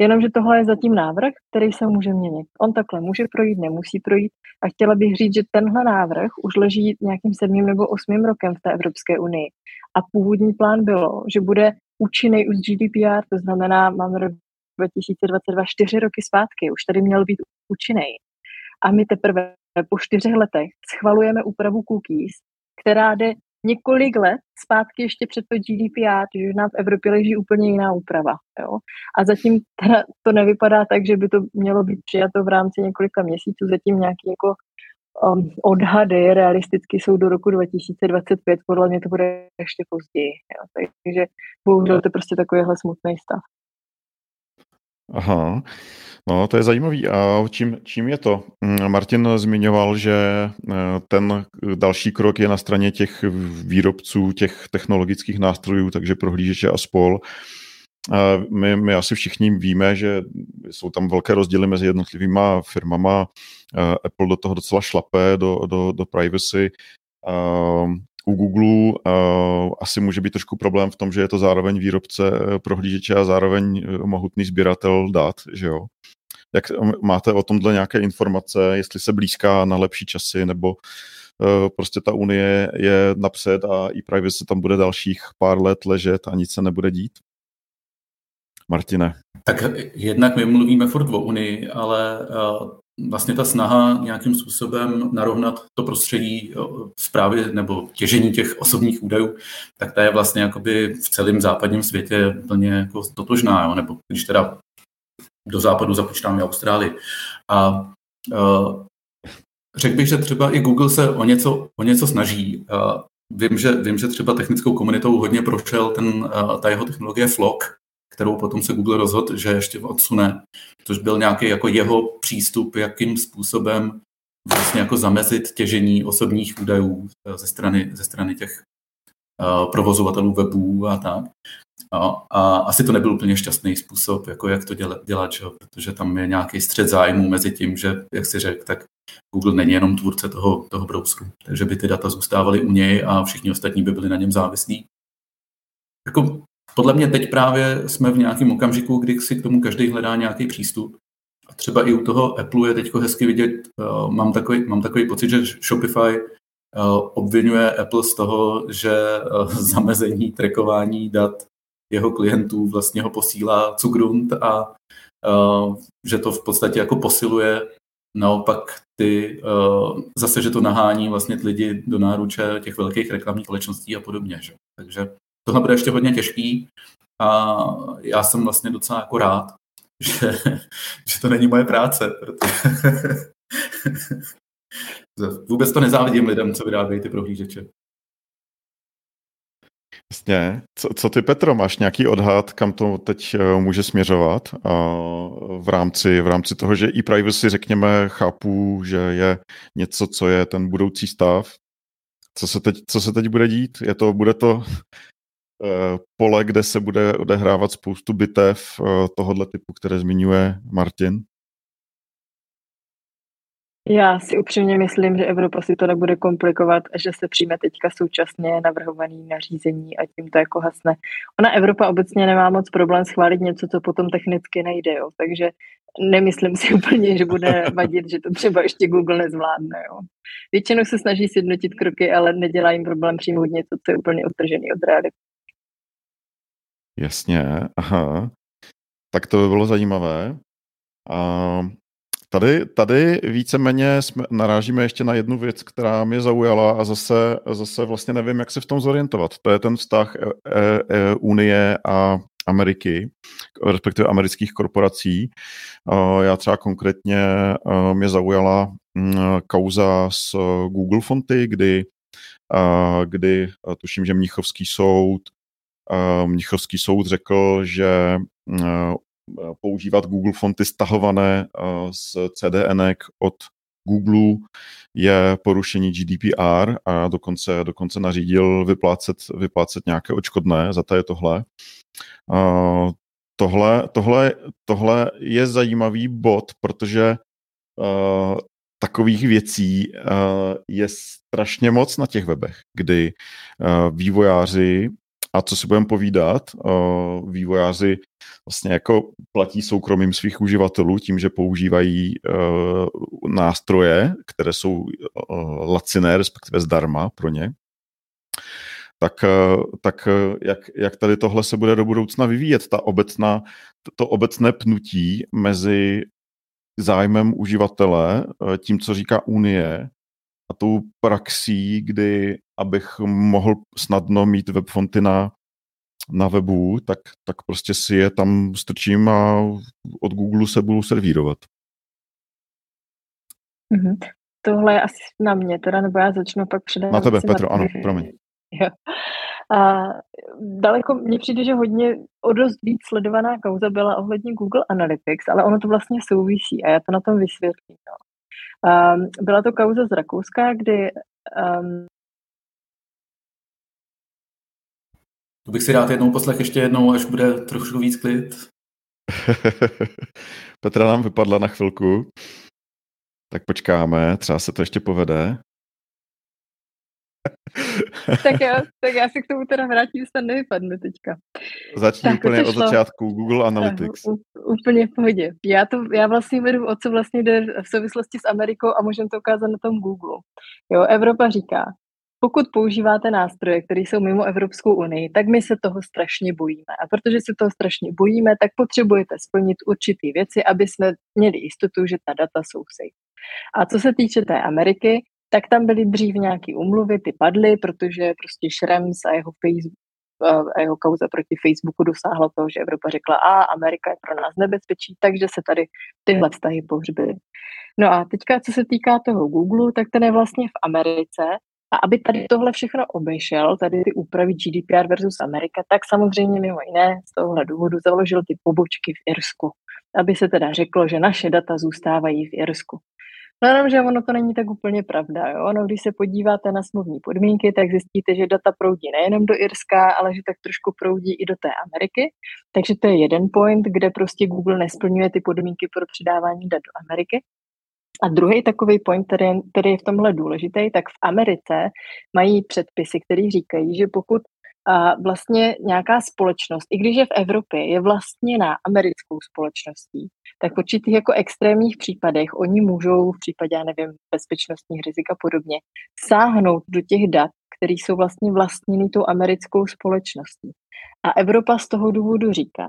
Jenomže tohle je zatím návrh, který se může měnit. On takhle může projít, nemusí projít. A chtěla bych říct, že tenhle návrh už leží nějakým sedmým nebo osmým rokem v té Evropské unii. A původní plán bylo, že bude účinný už GDPR, to znamená, máme rok 2022, čtyři roky zpátky, už tady měl být účinný. A my teprve po čtyřech letech schvalujeme úpravu cookies, která jde několik let zpátky ještě před to GDPR, že nám v Evropě leží úplně jiná úprava. Jo? A zatím teda to nevypadá tak, že by to mělo být přijato v rámci několika měsíců, zatím nějaký jako um, odhady realisticky jsou do roku 2025, podle mě to bude ještě později. Jo? Takže bohužel to je prostě takovýhle smutný stav. Aha, no to je zajímavý. A čím, čím je to? Mm, Martin zmiňoval, že eh, ten další krok je na straně těch výrobců těch technologických nástrojů, takže prohlížeče a spol. My, my asi všichni víme, že jsou tam velké rozdíly mezi jednotlivýma firmama. Eh, Apple do toho docela šlape, do, do, do privacy u Google asi může být trošku problém v tom, že je to zároveň výrobce eh, prohlížeče a zároveň eh, mohutný sběratel dat, že jo. Jak máte o tomhle nějaké informace, jestli se blízká na lepší časy, nebo uh, prostě ta unie je napřed a i privacy tam bude dalších pár let ležet a nic se nebude dít? Martine. Tak jednak my mluvíme furt o Unii, ale vlastně ta snaha nějakým způsobem narovnat to prostředí zprávy nebo těžení těch osobních údajů, tak ta je vlastně jakoby v celém západním světě plně jako totožná, jo? nebo když teda do západu započítáme Austrálii. A uh, řekl bych, že třeba i Google se o něco, o něco snaží. Uh, vím, že, vím, že třeba technickou komunitou hodně prošel ten, uh, ta jeho technologie Flock, kterou potom se Google rozhodl, že ještě odsune, což byl nějaký jako jeho přístup, jakým způsobem vlastně jako zamezit těžení osobních údajů eh, ze strany, ze strany těch uh, provozovatelů webů a tak. A, a asi to nebyl úplně šťastný způsob, jako jak to dělat, dělat že? protože tam je nějaký střed zájmu mezi tím, že, jak si řekl, tak Google není jenom tvůrce toho, toho browseru, takže by ty data zůstávaly u něj a všichni ostatní by byli na něm závislí. Jako podle mě teď právě jsme v nějakém okamžiku, kdy si k tomu každý hledá nějaký přístup. A třeba i u toho Apple je teď hezky vidět, uh, mám, takový, mám takový pocit, že Shopify uh, obvinuje Apple z toho, že uh, zamezení trackování dat jeho klientů vlastně ho posílá cugrund a že to v podstatě jako posiluje naopak ty, zase, že to nahání vlastně lidi do náruče těch velkých reklamních společností a podobně. Že? Takže tohle bude ještě hodně těžký a já jsem vlastně docela jako rád, že, že to není moje práce, protože vůbec to nezávidím lidem, co vyrábějí ty prohlížeče. Jasně. Co, co ty, Petro, máš nějaký odhad, kam to teď eh, může směřovat v rámci, v rámci toho, že i privacy, řekněme, chápu, že je něco, co je ten budoucí stav. Co se teď, co se teď bude dít? Je to, bude to pole, kde se bude odehrávat spoustu bitev eh, tohohle typu, které zmiňuje Martin? Já si upřímně myslím, že Evropa si to nebude komplikovat a že se přijme teďka současně navrhovaný nařízení a tím to jako hasne. Ona Evropa obecně nemá moc problém schválit něco, co potom technicky nejde, jo. takže nemyslím si úplně, že bude vadit, že to třeba ještě Google nezvládne. Jo. Většinou se snaží sjednotit kroky, ale nedělá jim problém přijmout něco, co je úplně odtržený od reality. Jasně, aha. Tak to by bylo zajímavé. A tady, tady víceméně jsme, narážíme ještě na jednu věc, která mě zaujala a zase, zase vlastně nevím, jak se v tom zorientovat. To je ten vztah e, e, e, Unie a Ameriky, respektive amerických korporací. Já třeba konkrétně mě zaujala mm, kauza s Google Fonty, kdy, kdy tuším, že Mnichovský soud Mnichovský soud řekl, že používat Google fonty stahované z CDN od Google je porušení GDPR a dokonce, dokonce nařídil vyplácet, vyplácet nějaké očkodné za to je tohle. Tohle, tohle. Tohle je zajímavý bod, protože uh, takových věcí uh, je strašně moc na těch webech, kdy vývojáři a co si budeme povídat, uh, vývojáři vlastně jako platí soukromím svých uživatelů tím, že používají uh, nástroje, které jsou uh, laciné, respektive zdarma pro ně. Tak, tak jak, jak tady tohle se bude do budoucna vyvíjet, ta obecná, to obecné pnutí mezi zájmem uživatele, tím, co říká Unie, a tou praxí, kdy abych mohl snadno mít webfonty na, na webu, tak, tak prostě si je tam strčím a od Google se budu servírovat. Mm-hmm. Tohle je asi na mě, teda, nebo já začnu pak předávat. Na tebe, Petro, ano, promiň. Jo. A daleko, mně přijde, že hodně o dost víc sledovaná kauza byla ohledně Google Analytics, ale ono to vlastně souvisí a já to na tom vysvětlím. Jo. Um, byla to kauza z Rakouska, kdy um, To bych si rád jednou poslech ještě jednou, až bude trošku víc klid. Petra nám vypadla na chvilku. Tak počkáme, třeba se to ještě povede. Tak, já, tak já se k tomu teda vrátím, že tam nevypadnu teďka. Začni tak, úplně od začátku, Google Analytics. Uh, úplně v pohodě. Já, to, já vlastně vedu, o co vlastně jde v souvislosti s Amerikou a můžeme to ukázat na tom Google. Jo, Evropa říká, pokud používáte nástroje, které jsou mimo Evropskou unii, tak my se toho strašně bojíme. A protože se toho strašně bojíme, tak potřebujete splnit určité věci, aby jsme měli jistotu, že ta data jsou safe. A co se týče té Ameriky, tak tam byly dřív nějaké umluvy, ty padly, protože prostě Schrems a jeho Facebook a jeho kauza proti Facebooku dosáhla toho, že Evropa řekla, a Amerika je pro nás nebezpečí, takže se tady tyhle vztahy pohřbily. No a teďka, co se týká toho Google, tak ten je vlastně v Americe a aby tady tohle všechno obešel, tady ty úpravy GDPR versus Amerika, tak samozřejmě mimo jiné z tohohle důvodu založil ty pobočky v Irsku, aby se teda řeklo, že naše data zůstávají v Irsku. No jenom, že ono to není tak úplně pravda. Jo? Ono, když se podíváte na smluvní podmínky, tak zjistíte, že data proudí nejenom do Irska, ale že tak trošku proudí i do té Ameriky. Takže to je jeden point, kde prostě Google nesplňuje ty podmínky pro předávání dat do Ameriky. A druhý takový point, který, který je v tomhle důležitý, tak v Americe mají předpisy, které říkají, že pokud a vlastně nějaká společnost, i když je v Evropě, je vlastně na americkou společností, tak v určitých jako extrémních případech oni můžou v případě, já nevím, bezpečnostních rizik a podobně, sáhnout do těch dat, které jsou vlastně vlastněny tou americkou společností. A Evropa z toho důvodu říká,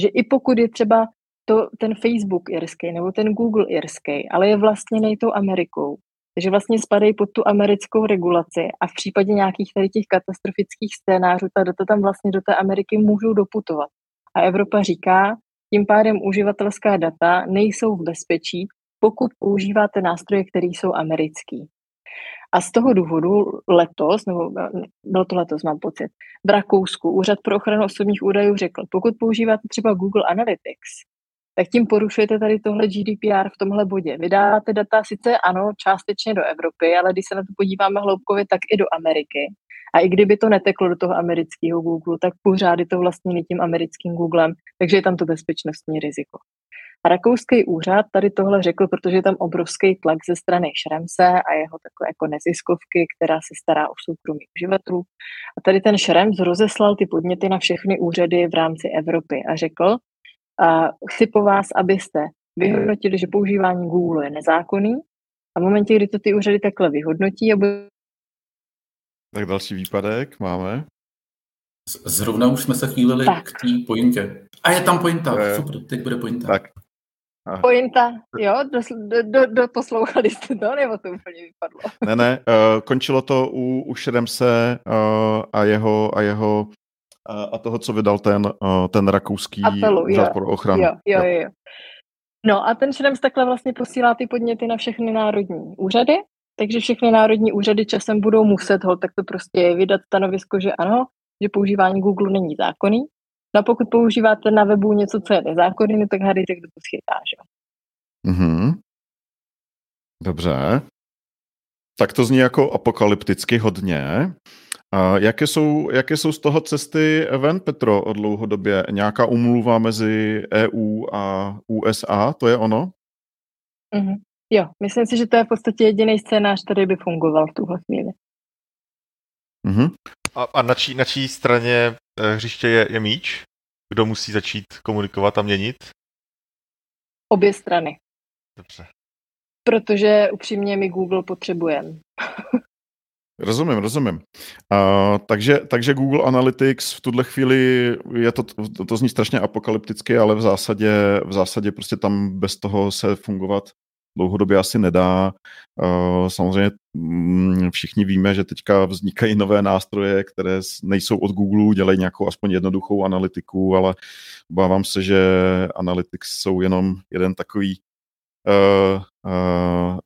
že i pokud je třeba to, ten Facebook irský nebo ten Google irský, ale je vlastně nejtou Amerikou, takže vlastně spadají pod tu americkou regulaci a v případě nějakých tady těch katastrofických scénářů ta data tam vlastně do té Ameriky můžou doputovat. A Evropa říká, tím pádem uživatelská data nejsou v bezpečí, pokud používáte nástroje, které jsou americký. A z toho důvodu letos, nebo bylo to letos, mám pocit, v Rakousku Úřad pro ochranu osobních údajů řekl, pokud používáte třeba Google Analytics, tak tím porušujete tady tohle GDPR v tomhle bodě. Vydáváte data sice ano, částečně do Evropy, ale když se na to podíváme hloubkově, tak i do Ameriky. A i kdyby to neteklo do toho amerického Google, tak pořád je to vlastně tím americkým Googlem, takže je tam to bezpečnostní riziko. A rakouský úřad tady tohle řekl, protože je tam obrovský tlak ze strany Šremse a jeho takové jako neziskovky, která se stará o soukromí uživatelů. A tady ten Šrems rozeslal ty podněty na všechny úřady v rámci Evropy a řekl, a chci po vás, abyste vyhodnotili, že používání Google je nezákonný a v momentě, kdy to ty úřady takhle vyhodnotí a bude... Tak další výpadek máme. Zrovna už jsme se chýlili tak. k té pointě. A je tam pointa, je. super, teď bude pointa. Tak. Aha. Pointa, jo, do, do, do, poslouchali jste to, nebo to úplně vypadlo? Ne, ne, uh, končilo to u, u Šedemse uh, a jeho, a jeho a toho, co vydal ten, ten rakouský Apelu, pro ochranu. Jo, jo, jo. jo. No a ten Šrems takhle vlastně posílá ty podněty na všechny národní úřady, takže všechny národní úřady časem budou muset ho tak to prostě vydat stanovisko, že ano, že používání Google není zákonný. No a pokud používáte na webu něco, co je nezákonné, no tak hádejte, kdo to schytá, že? Mm-hmm. Dobře. Tak to zní jako apokalypticky hodně. A jaké, jsou, jaké jsou z toho cesty ven, Petro, o dlouhodobě? Nějaká umluva mezi EU a USA, to je ono? Mm-hmm. Jo, myslím si, že to je v podstatě jediný scénář, který by fungoval v tuhle chvíli. Mm-hmm. A, a na, čí, na čí straně eh, hřiště je, je míč? Kdo musí začít komunikovat a měnit? Obě strany. Dobře. Protože upřímně my Google potřebujeme. Rozumím, rozumím. Uh, takže, takže Google Analytics v tuhle chvíli je to, to, to zní strašně apokalypticky, ale v zásadě, v zásadě prostě tam bez toho se fungovat dlouhodobě asi nedá. Uh, samozřejmě mm, všichni víme, že teďka vznikají nové nástroje, které nejsou od Google, dělají nějakou aspoň jednoduchou analytiku, ale obávám se, že Analytics jsou jenom jeden takový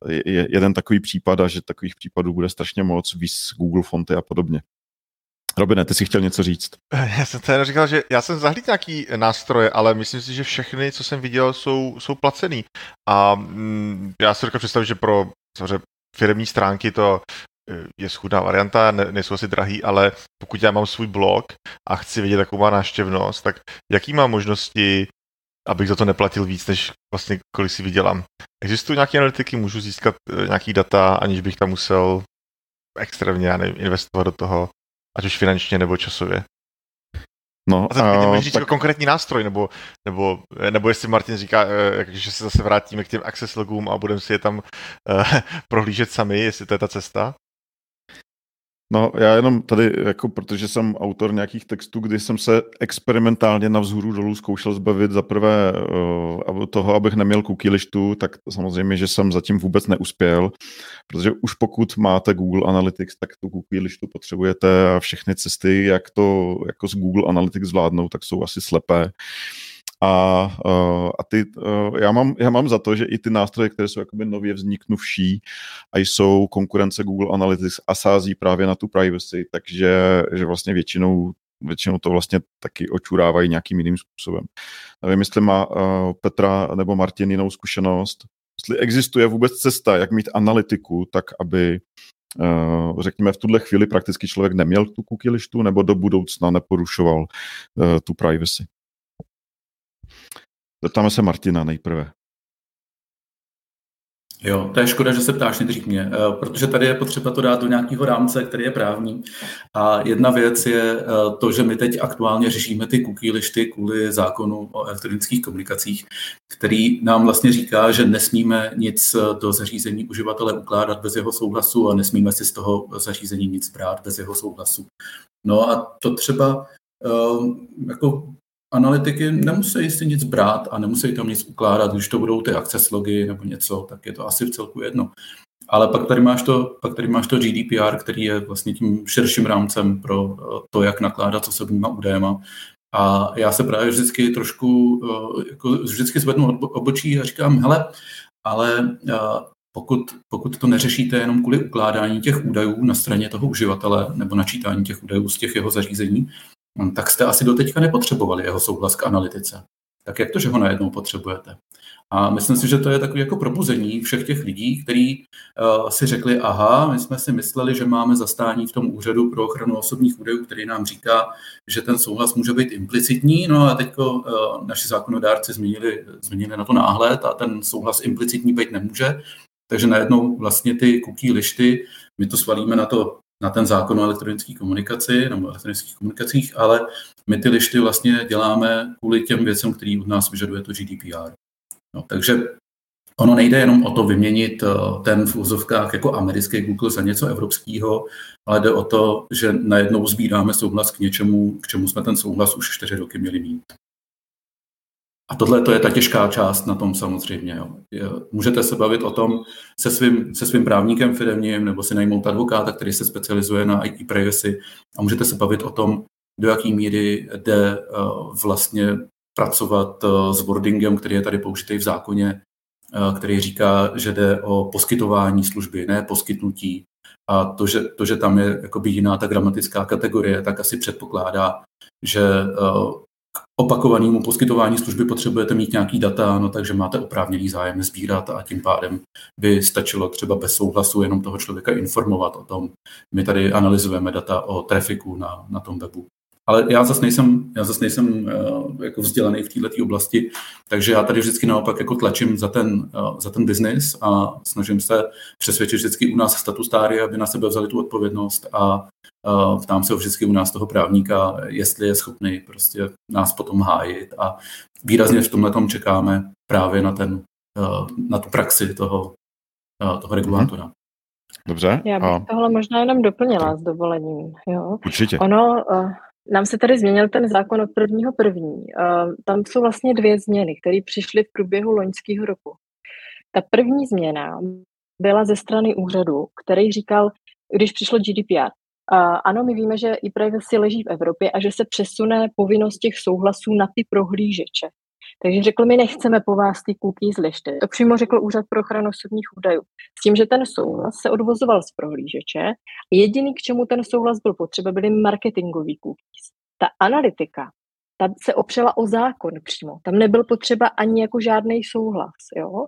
je jeden takový případ a že takových případů bude strašně moc, víc Google fonty a podobně. Robine, ty jsi chtěl něco říct? Já jsem tady říkal, že já jsem zahlíd nějaký nástroje, ale myslím si, že všechny, co jsem viděl, jsou, jsou placený. A mm, já si dokážu představit, že pro samozřejmě firmní stránky to e, je schudná varianta, ne, nejsou asi drahý, ale pokud já mám svůj blog a chci vidět, jakou má náštěvnost, tak jaký má možnosti abych za to neplatil víc, než vlastně kolik si vydělám. Existují nějaké analytiky, můžu získat eh, nějaký data, aniž bych tam musel extrémně, já nevím, investovat do toho, ať už finančně nebo časově. No, a teď uh, říct tak... jako konkrétní nástroj, nebo, nebo, nebo jestli Martin říká, eh, že se zase vrátíme k těm access logům a budeme si je tam uh, prohlížet sami, jestli to je ta cesta. No, já jenom tady, jako protože jsem autor nějakých textů, kdy jsem se experimentálně na vzhůru dolů zkoušel zbavit za prvé uh, toho, abych neměl cookie tak samozřejmě, že jsem zatím vůbec neuspěl, protože už pokud máte Google Analytics, tak tu cookie potřebujete a všechny cesty, jak to jako z Google Analytics zvládnout, tak jsou asi slepé. Uh, a ty, uh, já, mám, já mám za to, že i ty nástroje, které jsou jakoby nově vzniknuvší a jsou konkurence Google Analytics a sází právě na tu privacy, takže že vlastně většinou většinou to vlastně taky očurávají nějakým jiným způsobem. Nevím, jestli má uh, Petra nebo Martin jinou zkušenost, jestli existuje vůbec cesta, jak mít analytiku, tak aby řekněme, v tuhle chvíli prakticky člověk neměl tu cookie listu nebo do budoucna neporušoval tu privacy. Zeptáme se Martina nejprve. Jo, to je škoda, že se ptáš nejdřív mě, eh, protože tady je potřeba to dát do nějakého rámce, který je právní. A jedna věc je eh, to, že my teď aktuálně řešíme ty cookie lišty kvůli zákonu o elektronických komunikacích, který nám vlastně říká, že nesmíme nic do zařízení uživatele ukládat bez jeho souhlasu a nesmíme si z toho zařízení nic brát bez jeho souhlasu. No a to třeba eh, jako analytiky nemusí si nic brát a nemusí tam nic ukládat, když to budou ty access logy nebo něco, tak je to asi v celku jedno. Ale pak tady máš to, pak tady máš to GDPR, který je vlastně tím širším rámcem pro eh, to, jak nakládat s osobníma údajema. A já se právě vždycky trošku, eh, jako vždycky zvednu obočí a říkám, hele, ale eh, pokud, pokud to neřešíte jenom kvůli ukládání těch údajů na straně toho uživatele nebo načítání těch údajů z těch jeho zařízení, tak jste asi doteďka nepotřebovali jeho souhlas k analytice. Tak jak to, že ho najednou potřebujete? A myslím si, že to je takové jako probuzení všech těch lidí, kteří uh, si řekli, aha, my jsme si mysleli, že máme zastání v tom úřadu pro ochranu osobních údajů, který nám říká, že ten souhlas může být implicitní, no a teď uh, naši zákonodárci změnili, změnili na to náhled a ten souhlas implicitní být nemůže, takže najednou vlastně ty cookie lišty, my to svalíme na to na ten zákon o elektronické komunikaci nebo elektronických komunikacích, ale my ty lišty vlastně děláme kvůli těm věcem, který od nás vyžaduje to GDPR. No, takže ono nejde jenom o to vyměnit eh, ten v úzovkách jako americký Google za něco evropského, ale jde o to, že najednou sbíráme souhlas k něčemu, k čemu jsme ten souhlas už čtyři roky měli mít. A tohle to je ta těžká část na tom samozřejmě. Jo. Můžete se bavit o tom se svým, se svým právníkem firmním nebo si najmout advokáta, který se specializuje na IT privacy a můžete se bavit o tom, do jaký míry jde uh, vlastně pracovat uh, s wordingem, který je tady použitý v zákoně, uh, který říká, že jde o poskytování služby, ne poskytnutí. A to, že, to, že tam je jiná ta gramatická kategorie, tak asi předpokládá, že opakovanému poskytování služby potřebujete mít nějaký data, no takže máte oprávněný zájem sbírat a tím pádem by stačilo třeba bez souhlasu jenom toho člověka informovat o tom. My tady analyzujeme data o trafiku na, na tom webu. Ale já zase nejsem, já zase nejsem uh, jako vzdělaný v této oblasti, takže já tady vždycky naopak jako tlačím za ten, uh, za ten biznis a snažím se přesvědčit vždycky u nás statustáry, aby na sebe vzali tu odpovědnost a ptám se vždycky u nás toho právníka, jestli je schopný prostě nás potom hájit a výrazně v tomhle tom čekáme právě na, ten, uh, na tu praxi toho, uh, toho regulátora. Dobře. Já bych a... tohle možná jenom doplnila s dovolením. Jo? Určitě. Ono, uh, nám se tady změnil ten zákon od prvního první. Tam jsou vlastně dvě změny, které přišly v průběhu loňského roku. Ta první změna byla ze strany úřadu, který říkal, když přišlo GDPR, ano, my víme, že e-privacy leží v Evropě a že se přesune povinnost těch souhlasů na ty prohlížeče. Takže řekl, my nechceme po vás ty cookies lišty. To přímo řekl Úřad pro ochranu osobních údajů. S tím, že ten souhlas se odvozoval z prohlížeče. Jediný, k čemu ten souhlas byl potřeba, byly marketingový cookies. Ta analytika, ta se opřela o zákon přímo. Tam nebyl potřeba ani jako žádný souhlas. Jo?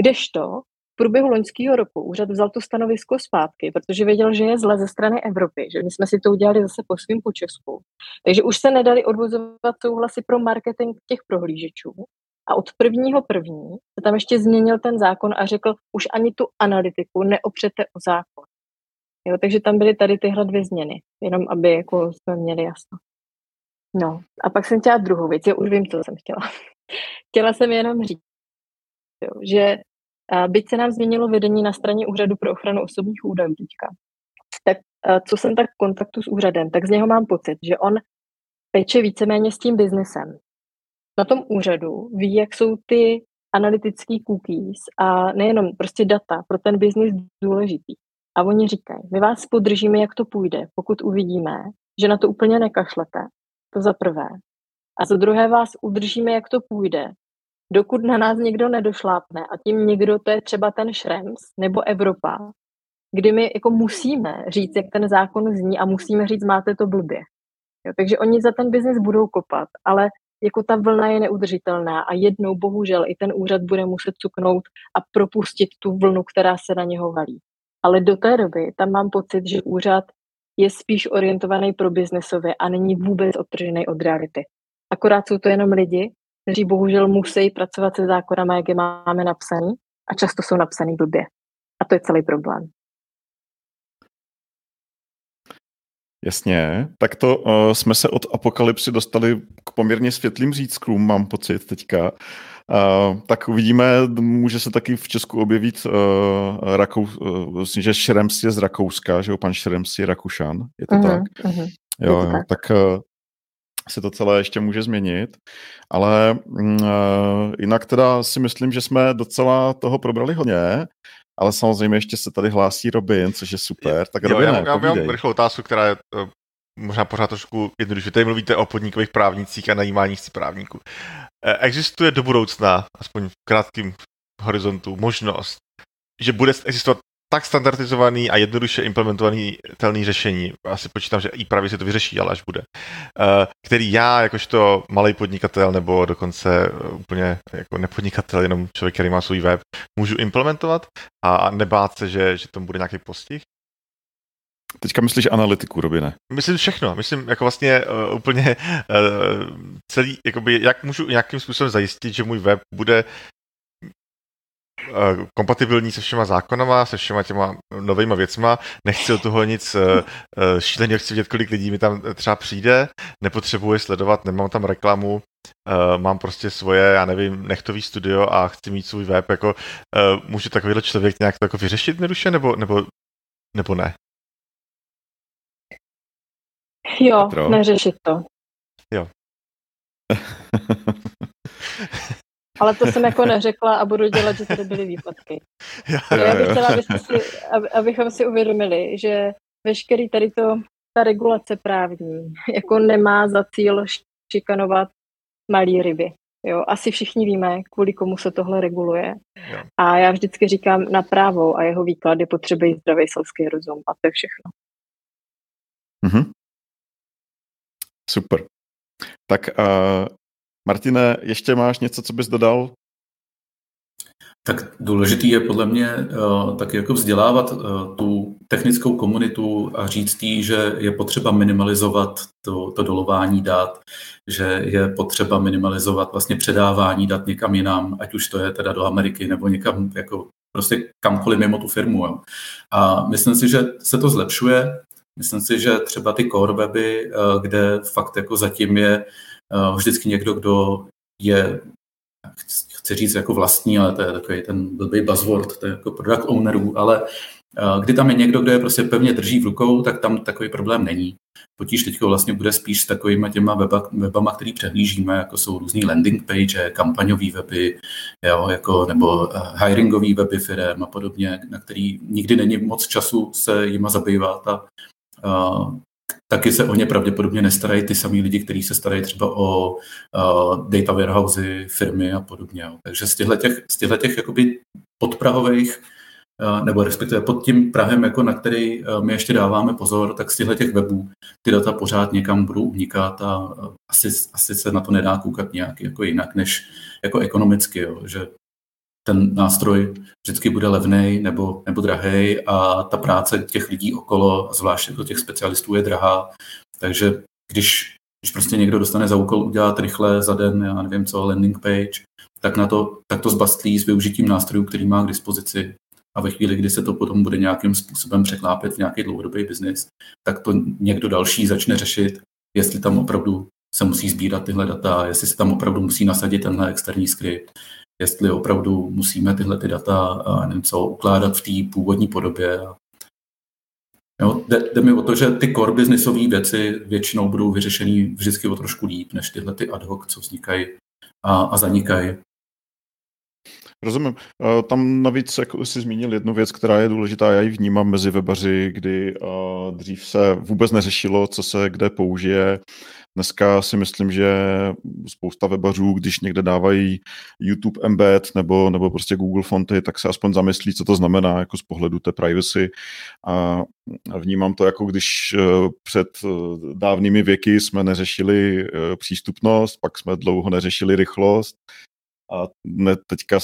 Kdežto průběhu loňského roku úřad vzal to stanovisko zpátky, protože věděl, že je zle ze strany Evropy, že my jsme si to udělali zase po svým po Česku. Takže už se nedali odvozovat souhlasy pro marketing těch prohlížečů. A od prvního první se tam ještě změnil ten zákon a řekl, už ani tu analytiku neopřete o zákon. Jo, takže tam byly tady tyhle dvě změny, jenom aby jako jsme měli jasno. No, a pak jsem chtěla druhou věc, já už vím, co jsem chtěla. chtěla jsem jenom říct, jo, že Byť se nám změnilo vedení na straně Úřadu pro ochranu osobních údajů teďka, tak co jsem tak v kontaktu s úřadem, tak z něho mám pocit, že on peče víceméně s tím biznesem. Na tom úřadu ví, jak jsou ty analytický cookies a nejenom prostě data pro ten biznis důležitý. A oni říkají, my vás podržíme, jak to půjde, pokud uvidíme, že na to úplně nekašlete, to za prvé. A za druhé vás udržíme, jak to půjde, dokud na nás někdo nedošlápne a tím někdo, to je třeba ten Šrems nebo Evropa, kdy my jako musíme říct, jak ten zákon zní a musíme říct, máte to blbě. Jo, takže oni za ten biznis budou kopat, ale jako ta vlna je neudržitelná a jednou bohužel i ten úřad bude muset cuknout a propustit tu vlnu, která se na něho valí. Ale do té doby tam mám pocit, že úřad je spíš orientovaný pro biznesově a není vůbec odtržený od reality. Akorát jsou to jenom lidi, kteří bohužel musí pracovat se zákonama, jak je máme napsaný a často jsou napsaný blbě. A to je celý problém. Jasně, tak to uh, jsme se od apokalypsy dostali k poměrně světlým řízkům, mám pocit teďka. Uh, tak uvidíme, může se taky v Česku objevit uh, Rakou, uh, že Šrems je z Rakouska, že jo, pan Šrems je Rakušan, je to uh-huh, tak? Uh-huh. Jo, jo, tak, tak uh, se to celé ještě může změnit, ale uh, jinak teda si myslím, že jsme docela toho probrali hodně, ale samozřejmě ještě se tady hlásí Robin, což je super. Tak jo, Robine, já, já mám rychlou otázku, která je uh, možná pořád trošku jednoduše. Tady mluvíte o podnikových právnicích a najímání si právníků. Uh, existuje do budoucna, aspoň v krátkém horizontu, možnost, že bude existovat tak standardizovaný a jednoduše implementovaný telný řešení, asi počítám, že i právě se to vyřeší, ale až bude, eh, který já, jakožto malý podnikatel nebo dokonce eh, úplně jako nepodnikatel, jenom člověk, který má svůj web, můžu implementovat a nebát se, že, že tomu bude nějaký postih? Teďka myslíš analytiku, Robine? Myslím všechno. Myslím jako vlastně uh, úplně uh, celý, jakoby, jak můžu nějakým způsobem zajistit, že můj web bude kompatibilní se všema zákonama, se všema těma novýma věcma, nechci od toho nic uh, šíleně, chci vidět, kolik lidí mi tam třeba přijde, nepotřebuji sledovat, nemám tam reklamu, mám prostě svoje, já nevím, nechtový studio a chci mít svůj web, jako může takovýhle člověk nějak to jako vyřešit jednoduše, nebo, nebo, nebo ne? Jo, Petro? neřešit to. Jo. Ale to jsem jako neřekla a budu dělat, že tady byly výpadky. Já bych chtěla, aby si, abychom si uvědomili, že veškerý tady to, ta regulace právní, jako nemá za cíl šikanovat malý ryby. Jo, asi všichni víme, kvůli komu se tohle reguluje. Jo. A já vždycky říkám, na právo a jeho výklady potřebují zdravý selský rozum a to je všechno. Mm-hmm. Super. Tak uh, Martine, ještě máš něco, co bys dodal? Tak důležitý je podle mě uh, taky jako vzdělávat uh, tu technickou komunitu a říct jí, že je potřeba minimalizovat to, to dolování dat, že je potřeba minimalizovat vlastně předávání dat někam jinam, ať už to je teda do Ameriky nebo někam jako prostě kamkoliv mimo tu firmu. Jo. A myslím si, že se to zlepšuje. Myslím si, že třeba ty core weby, kde fakt jako zatím je vždycky někdo, kdo je chci říct jako vlastní, ale to je takový ten blbý buzzword, to je jako product ownerů, ale kdy tam je někdo, kdo je prostě pevně drží v rukou, tak tam takový problém není. Potíž teď vlastně bude spíš s takovými těma weba, webama, který přehlížíme, jako jsou různý landing page, kampaňové weby, jo, jako, nebo eh, hiringové weby firm a podobně, na který nikdy není moc času se jima zabývat a, a taky se o ně pravděpodobně nestarají ty samý lidi, kteří se starají třeba o uh, data warehousey, firmy a podobně. Takže z těchto těch, z těchto těch jakoby podprahových uh, nebo respektive pod tím Prahem, jako na který uh, my ještě dáváme pozor, tak z těchto těch webů ty data pořád někam budou unikat a uh, asi, asi se na to nedá koukat nějak jako jinak, než jako ekonomicky, jo. že ten nástroj vždycky bude levný nebo, nebo drahý a ta práce těch lidí okolo, zvláště do těch specialistů, je drahá. Takže když, když prostě někdo dostane za úkol udělat rychle za den, já nevím co, landing page, tak, na to, tak to zbastlí s využitím nástrojů, který má k dispozici. A ve chvíli, kdy se to potom bude nějakým způsobem překlápět v nějaký dlouhodobý biznis, tak to někdo další začne řešit, jestli tam opravdu se musí sbírat tyhle data, jestli se tam opravdu musí nasadit tenhle externí skript, jestli opravdu musíme tyhle ty data nevím co, ukládat v té původní podobě. Jo, jde, jde mi o to, že ty core businessové věci většinou budou vyřešený vždycky o trošku líp, než tyhle ty ad hoc, co vznikají a, a zanikají. Rozumím. Tam navíc, jako jsi zmínil jednu věc, která je důležitá, já ji vnímám mezi webaři, kdy dřív se vůbec neřešilo, co se kde použije. Dneska si myslím, že spousta webařů, když někde dávají YouTube embed nebo, nebo prostě Google fonty, tak se aspoň zamyslí, co to znamená jako z pohledu té privacy. A vnímám to jako když eh, před eh, dávnými věky jsme neřešili eh, přístupnost, pak jsme dlouho neřešili rychlost, a ne, teďka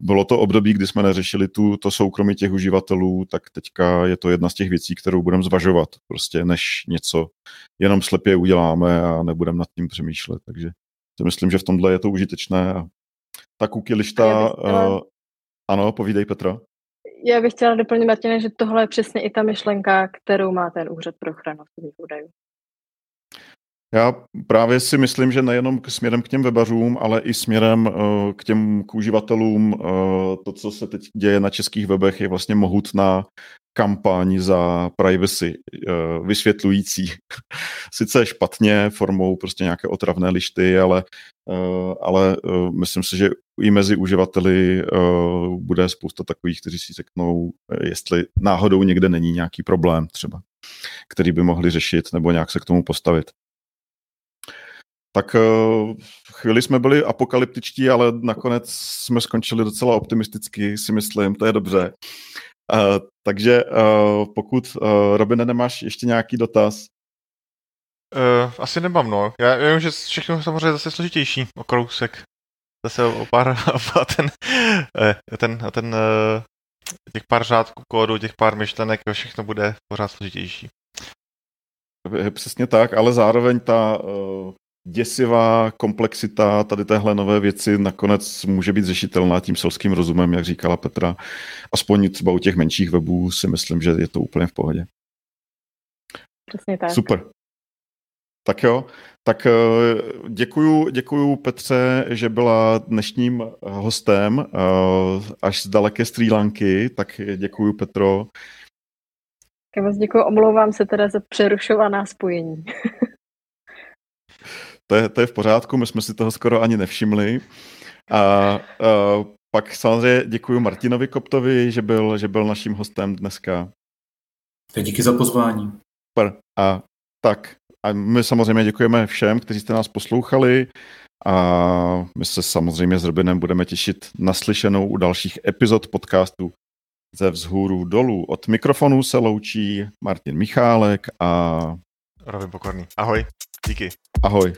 bylo to období, kdy jsme neřešili tu, to soukromí těch uživatelů, tak teďka je to jedna z těch věcí, kterou budeme zvažovat, prostě než něco jenom slepě uděláme a nebudeme nad tím přemýšlet. Takže si myslím, že v tomhle je to užitečné. A ta cookie lišta, chtěla... uh, ano, povídej Petra. Já bych chtěla doplnit, Martina, že tohle je přesně i ta myšlenka, kterou má ten úřad pro ochranu osobních údajů. Já právě si myslím, že nejenom k směrem k těm webařům, ale i směrem uh, k těm k uživatelům, uh, to, co se teď děje na českých webech, je vlastně mohutná kampaň za privacy, uh, vysvětlující sice špatně formou prostě nějaké otravné lišty, ale, ale myslím si, že i mezi uživateli bude spousta takových, kteří si řeknou, jestli náhodou někde není nějaký problém třeba, který by mohli řešit nebo nějak se k tomu postavit. Tak uh, chvíli jsme byli apokalyptičtí, ale nakonec jsme skončili docela optimisticky, si myslím, to je dobře. Uh, takže uh, pokud, uh, Robine, nemáš ještě nějaký dotaz? Uh, asi nemám, no. Já vím, že všechno samozřejmě zase složitější o krousek. Zase o pár, o ten, ten, ten, uh, těch pár řádků kódu, těch pár myšlenek, všechno bude pořád složitější. Přesně tak, ale zároveň ta uh, děsivá komplexita tady téhle nové věci nakonec může být řešitelná tím selským rozumem, jak říkala Petra. Aspoň třeba u těch menších webů si myslím, že je to úplně v pohodě. Přesně tak. Super. Tak jo, tak eh, děkuju, děkuju Petře, že byla dnešním hostem eh, až z daleké Sri Lanky, tak děkuju Petro. Já vás děkuji, omlouvám se teda za přerušovaná spojení. to je, to je v pořádku, my jsme si toho skoro ani nevšimli. A, a pak samozřejmě děkuji Martinovi Koptovi, že byl, že byl naším hostem dneska. Díky za pozvání. Super. A tak, a my samozřejmě děkujeme všem, kteří jste nás poslouchali a my se samozřejmě s Robinem budeme těšit naslyšenou u dalších epizod podcastu ze vzhůru dolů. Od mikrofonu se loučí Martin Michálek a Robin Pokorný. Ahoj, díky. Ahoj.